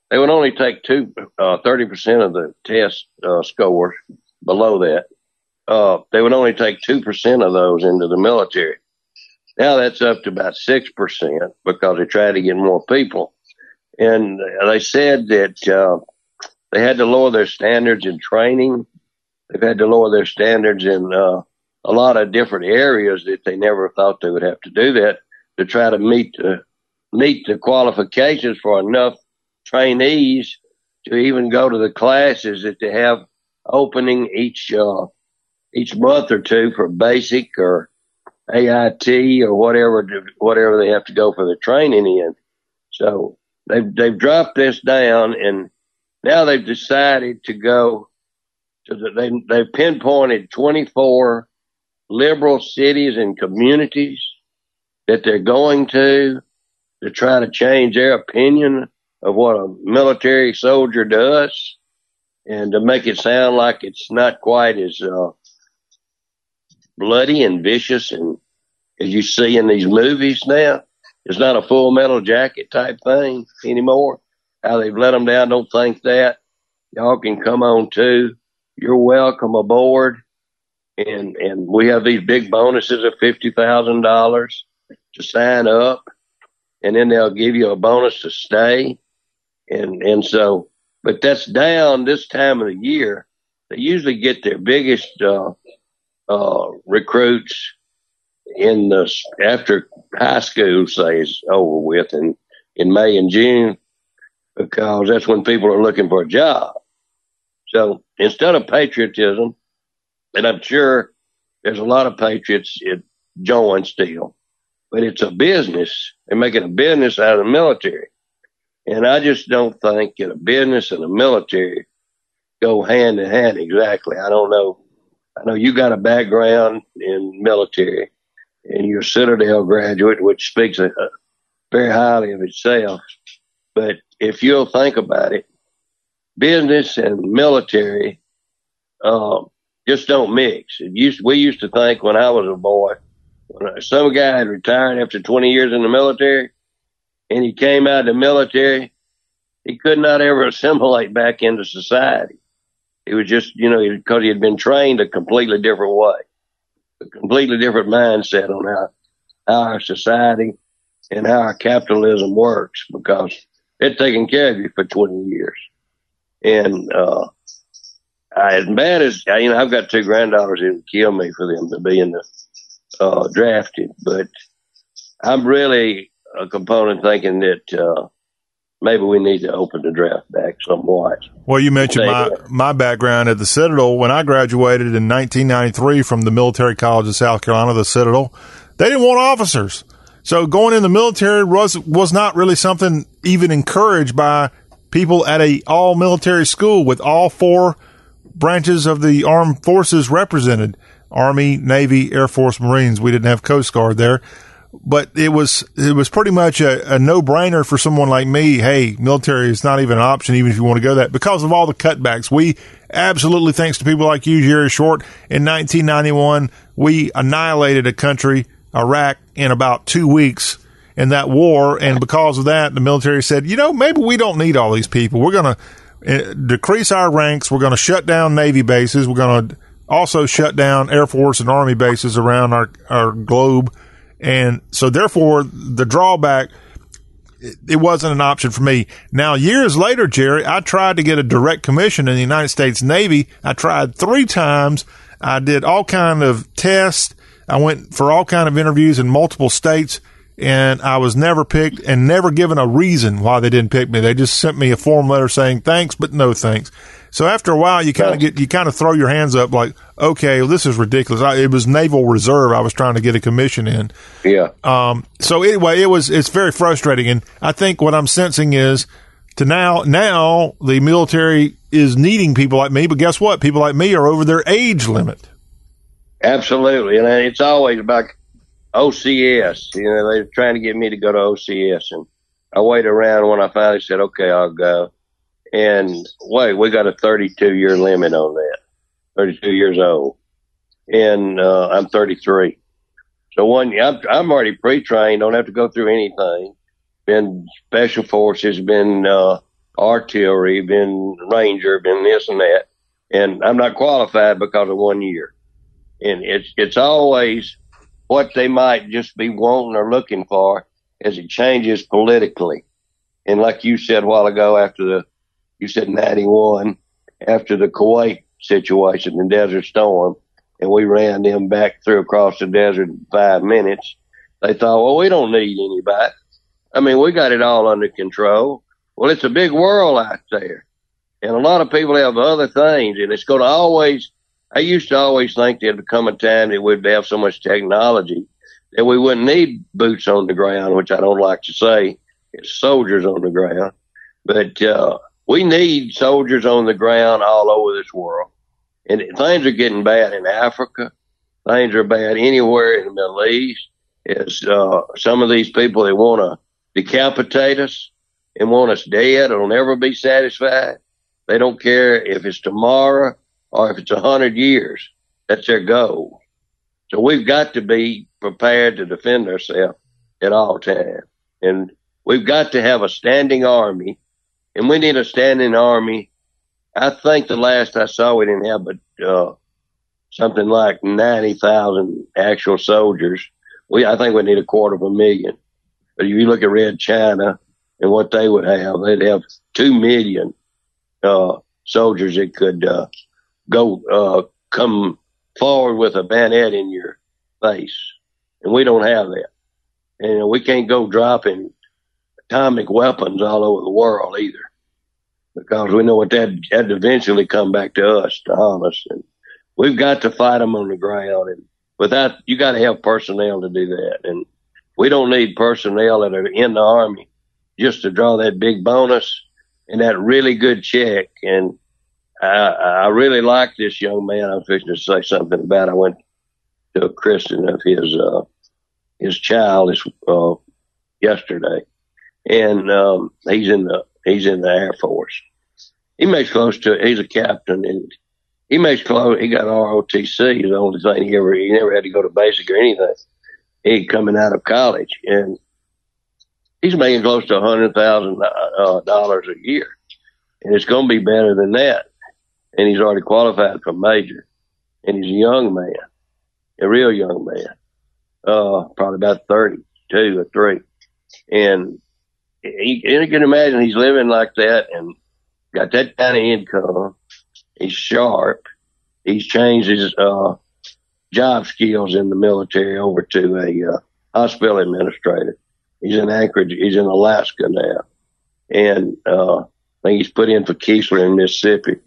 they would only take two uh, thirty percent of the test uh, scores below that uh, they would only take 2% of those into the military. Now that's up to about 6% because they try to get more people. And they said that uh, they had to lower their standards in training. They've had to lower their standards in uh, a lot of different areas that they never thought they would have to do that to try to meet the, meet the qualifications for enough trainees to even go to the classes that they have opening each uh, each month or two for basic or AIT or whatever whatever they have to go for the training in. So they've they've dropped this down and now they've decided to go to the, they they've pinpointed 24 liberal cities and communities that they're going to to try to change their opinion of what a military soldier does and to make it sound like it's not quite as uh, bloody and vicious and as you see in these movies now. It's not a full metal jacket type thing anymore. How they've let them down, don't think that. Y'all can come on too. You're welcome aboard. And, and we have these big bonuses of $50,000 to sign up. And then they'll give you a bonus to stay. And, and so, but that's down this time of the year. They usually get their biggest, uh, uh, recruits in the after high school say is over with in in May and June because that's when people are looking for a job. So instead of patriotism, and I'm sure there's a lot of patriots that join still, but it's a business. They're making a business out of the military. And I just don't think that a business and a military go hand in hand exactly. I don't know I know you got a background in military and you're a Citadel graduate, which speaks very highly of itself. But if you'll think about it, business and military uh, just don't mix. Used we used to think when I was a boy, some guy had retired after 20 years in the military, and he came out of the military, he could not ever assimilate back into society. It was just, you know, because he had been trained a completely different way, a completely different mindset on how, how our society and how our capitalism works because it's taken care of you for 20 years. And, uh, I, as bad as, you know, I've got two granddaughters who would kill me for them to be in the, uh, drafted, but I'm really a component thinking that, uh, maybe we need to open the draft back somewhat. Well, you mentioned my, my background at the Citadel. When I graduated in 1993 from the Military College of South Carolina, the Citadel, they didn't want officers. So going in the military was, was not really something even encouraged by people at a all military school with all four branches of the armed forces represented. Army, Navy, Air Force, Marines. We didn't have Coast Guard there but it was it was pretty much a, a no brainer for someone like me. Hey, military is not even an option, even if you want to go that because of all the cutbacks. We absolutely, thanks to people like you, Jerry Short, in 1991, we annihilated a country, Iraq, in about two weeks in that war, and because of that, the military said, you know, maybe we don't need all these people. We're going to uh, decrease our ranks. We're going to shut down Navy bases. We're going to also shut down Air Force and Army bases around our, our globe and so therefore the drawback, it wasn't an option for me. Now, years later, Jerry, I tried to get a direct commission in the United States Navy. I tried three times. I did all kind of tests. I went for all kind of interviews in multiple states. and I was never picked and never given a reason why they didn't pick me. They just sent me a form letter saying thanks, but no thanks. So after a while, you kind of get you kind of throw your hands up like, okay, well, this is ridiculous. I, it was Naval Reserve. I was trying to get a commission in. Yeah. Um. So anyway, it was it's very frustrating, and I think what I'm sensing is to now now the military is needing people like me, but guess what? People like me are over their age limit. Absolutely, and it's always about OCS. You know, they're trying to get me to go to OCS, and I wait around. When I finally said, "Okay, I'll go," and wait, we got a 32 year limit on that. 32 years old, and uh, I'm 33. So one, I'm, I'm already pre-trained. Don't have to go through anything. Been special forces, been uh, artillery, been ranger, been this and that, and I'm not qualified because of one year. And it's it's always what they might just be wanting or looking for as it changes politically. And like you said a while ago, after the you said 91, after the Kuwait situation, the Desert Storm, and we ran them back through across the desert in five minutes. They thought, well, we don't need anybody. I mean, we got it all under control. Well, it's a big world out there. And a lot of people have other things, and it's going to always, I used to always think there'd come a time that we'd have so much technology that we wouldn't need boots on the ground, which I don't like to say. It's soldiers on the ground. But, uh, we need soldiers on the ground all over this world. And things are getting bad in Africa. Things are bad anywhere in the Middle East. Is uh, some of these people that want to decapitate us and want us dead will never be satisfied. They don't care if it's tomorrow or if it's a hundred years. That's their goal. So we've got to be prepared to defend ourselves at all times. And we've got to have a standing army and we need a standing army. I think the last I saw, we didn't have but uh, something like ninety thousand actual soldiers. We, I think we need a quarter of a million. But if you look at Red China and what they would have, they'd have two million uh, soldiers that could uh, go uh, come forward with a bayonet in your face, and we don't have that. And we can't go dropping atomic weapons all over the world either, because we know what that that eventually come back to us to us, and we've got to fight them on the ground. And without you got to have personnel to do that, and we don't need personnel that are in the army just to draw that big bonus and that really good check. And I, I really like this young man. I'm fixing to say something about. I went to a christening of his uh, his child this uh, yesterday and um, he's in the he's in the Air Force. He makes close to he's a captain and he makes close. He got ROTC. The only thing he ever he never had to go to basic or anything. He coming out of college and he's making close to a hundred thousand uh, dollars a year, and it's going to be better than that. And he's already qualified for major, and he's a young man, a real young man, uh, probably about thirty-two or three, and he, you can imagine he's living like that and got that kind of income. He's sharp. He's changed his uh, job skills in the military over to a uh, hospital administrator. He's in Anchorage. He's in Alaska now, and uh, I think he's put in for Keesler in Mississippi,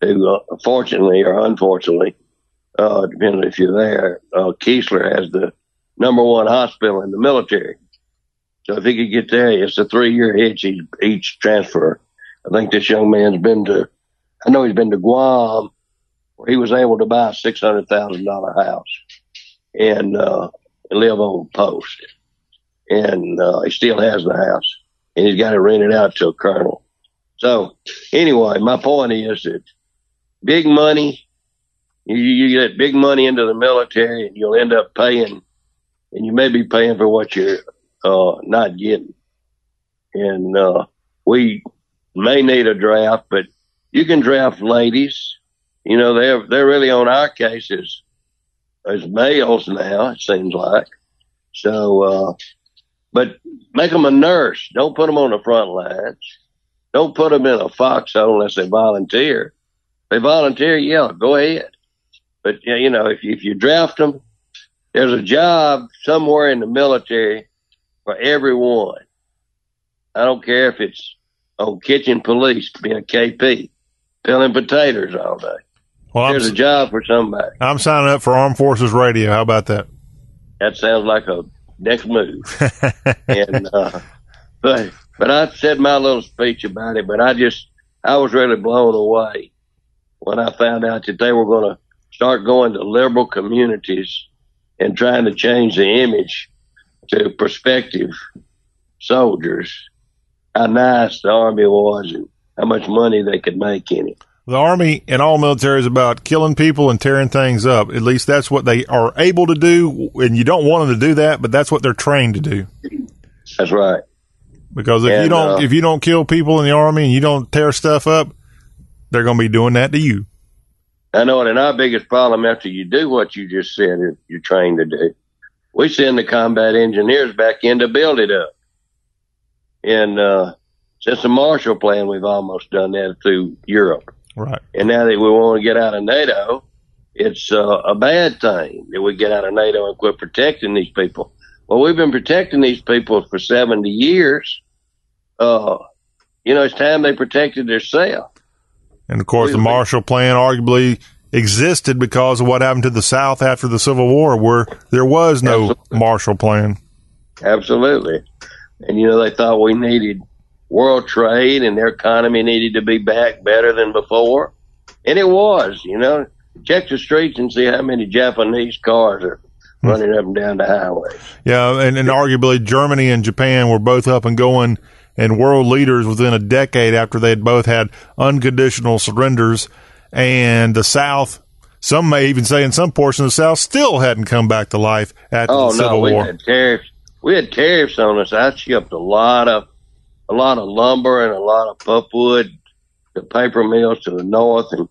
who, uh, fortunately or unfortunately, uh, depending if you're there, uh, Keesler has the number one hospital in the military. So if he could get there, it's a three year hitch each, each transfer. I think this young man's been to, I know he's been to Guam where he was able to buy a $600,000 house and, uh, live on post. And, uh, he still has the house and he's got to rent it out to a colonel. So anyway, my point is that big money, you, you get big money into the military and you'll end up paying and you may be paying for what you're uh, not getting. And uh, we may need a draft, but you can draft ladies. You know, they're they're really on our cases as males now. It seems like so. Uh, but make them a nurse. Don't put them on the front lines. Don't put them in a foxhole unless they volunteer. If they volunteer, yeah, go ahead. But you know, if you, if you draft them, there's a job somewhere in the military for everyone. I don't care if it's on kitchen police being a KP, peeling potatoes all day. Well, There's I'm, a job for somebody. I'm signing up for Armed Forces Radio. How about that? That sounds like a next move. and uh, but but I said my little speech about it. But I just I was really blown away when I found out that they were going to start going to liberal communities and trying to change the image to prospective soldiers. How nice the army was and how much money they could make in it. The Army and all military is about killing people and tearing things up. At least that's what they are able to do. And you don't want them to do that, but that's what they're trained to do. That's right. Because if you don't, uh, if you don't kill people in the Army and you don't tear stuff up, they're going to be doing that to you. I know it. And our biggest problem after you do what you just said is you're trained to do, we send the combat engineers back in to build it up. And uh, since the Marshall Plan, we've almost done that through Europe. Right. And now that we want to get out of NATO, it's uh, a bad thing that we get out of NATO and quit protecting these people. Well, we've been protecting these people for 70 years. Uh, you know, it's time they protected themselves. And of course, the Marshall Plan arguably existed because of what happened to the South after the Civil War, where there was no Marshall Plan. Absolutely. And, you know, they thought we needed world trade and their economy needed to be back better than before. And it was, you know. Check the streets and see how many Japanese cars are running up and down the highway. Yeah, and, and arguably Germany and Japan were both up and going and world leaders within a decade after they had both had unconditional surrenders. And the South, some may even say in some portions of the South, still hadn't come back to life after Oh the no, Civil we War. had tariffs. We had tariffs on us. I shipped a lot of a lot of lumber and a lot of pulpwood to paper mills to the north, and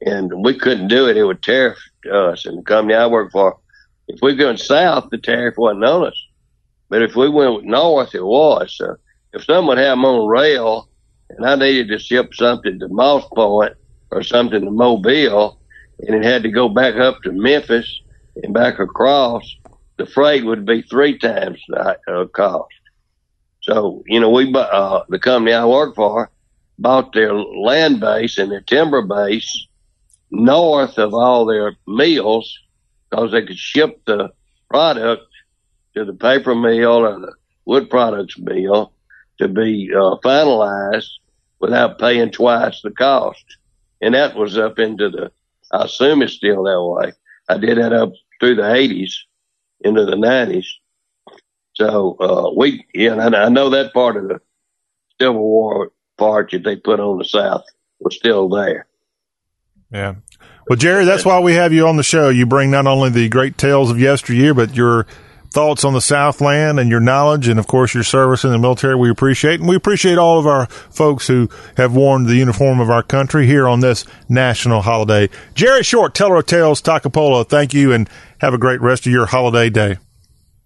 and we couldn't do it. It would tariff us. And the company I work for, if we went south, the tariff wasn't on us. But if we went north, it was. So if someone had them on rail, and I needed to ship something to Moss Point or something to Mobile, and it had to go back up to Memphis and back across, the freight would be three times the uh, cost. So, you know, we, uh, the company I work for bought their land base and their timber base north of all their mills because they could ship the product to the paper mill or the wood products mill to be uh, finalized without paying twice the cost. And that was up into the, I assume it's still that way. I did that up through the 80s into the 90s. So, uh, we, yeah, and I I know that part of the Civil War part that they put on the South was still there. Yeah. Well, Jerry, that's why we have you on the show. You bring not only the great tales of yesteryear, but your thoughts on the Southland and your knowledge, and of course your service in the military. We appreciate, and we appreciate all of our folks who have worn the uniform of our country here on this national holiday. Jerry Short, Teller of Tales, Toccopola. Thank you, and have a great rest of your holiday day.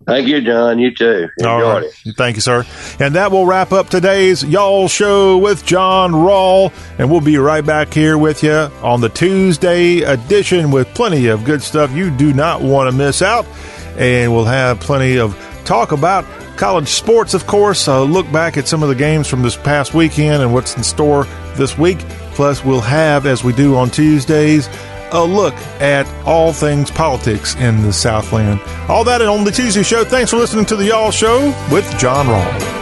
Thank you, John. You too. All Enjoyed right. it. Thank you, sir. And that will wrap up today's Y'all Show with John Rawl. And we'll be right back here with you on the Tuesday edition with plenty of good stuff you do not want to miss out. And we'll have plenty of talk about college sports, of course. Look back at some of the games from this past weekend and what's in store this week. Plus, we'll have, as we do on Tuesdays, a look at all things politics in the Southland. All that on the Tuesday show. Thanks for listening to the Y'all Show with John Rawl.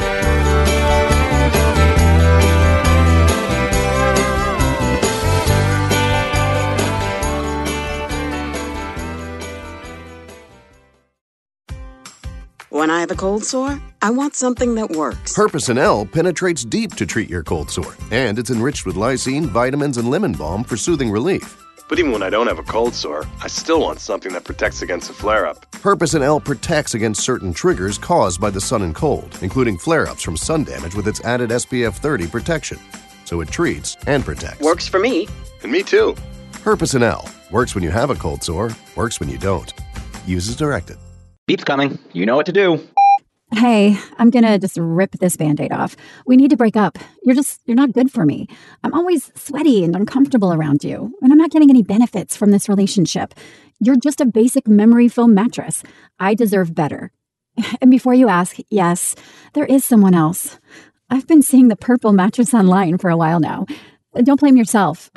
When I have a cold sore, I want something that works. Herpecin-L penetrates deep to treat your cold sore, and it's enriched with lysine, vitamins, and lemon balm for soothing relief. But even when I don't have a cold sore, I still want something that protects against a flare up. Herpecin-L protects against certain triggers caused by the sun and cold, including flare ups from sun damage with its added SPF 30 protection. So it treats and protects. Works for me. And me too. Herpecin-L works when you have a cold sore, works when you don't. Use as directed. Beep's coming. You know what to do. Hey, I'm gonna just rip this band aid off. We need to break up. You're just, you're not good for me. I'm always sweaty and uncomfortable around you, and I'm not getting any benefits from this relationship. You're just a basic memory foam mattress. I deserve better. And before you ask, yes, there is someone else. I've been seeing the purple mattress online for a while now. Don't blame yourself.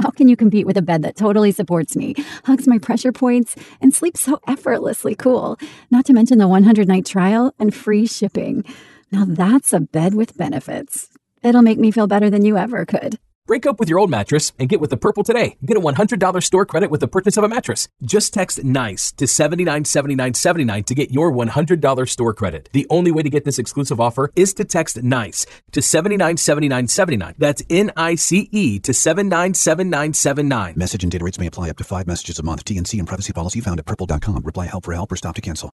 How can you compete with a bed that totally supports me, hugs my pressure points, and sleeps so effortlessly cool? Not to mention the 100 night trial and free shipping. Now that's a bed with benefits. It'll make me feel better than you ever could. Break up with your old mattress and get with the Purple today. Get a $100 store credit with the purchase of a mattress. Just text NICE to 797979 to get your $100 store credit. The only way to get this exclusive offer is to text NICE to 797979. That's N I C E to 797979. Message and data rates may apply up to five messages a month. TNC and privacy policy found at purple.com. Reply help for help or stop to cancel.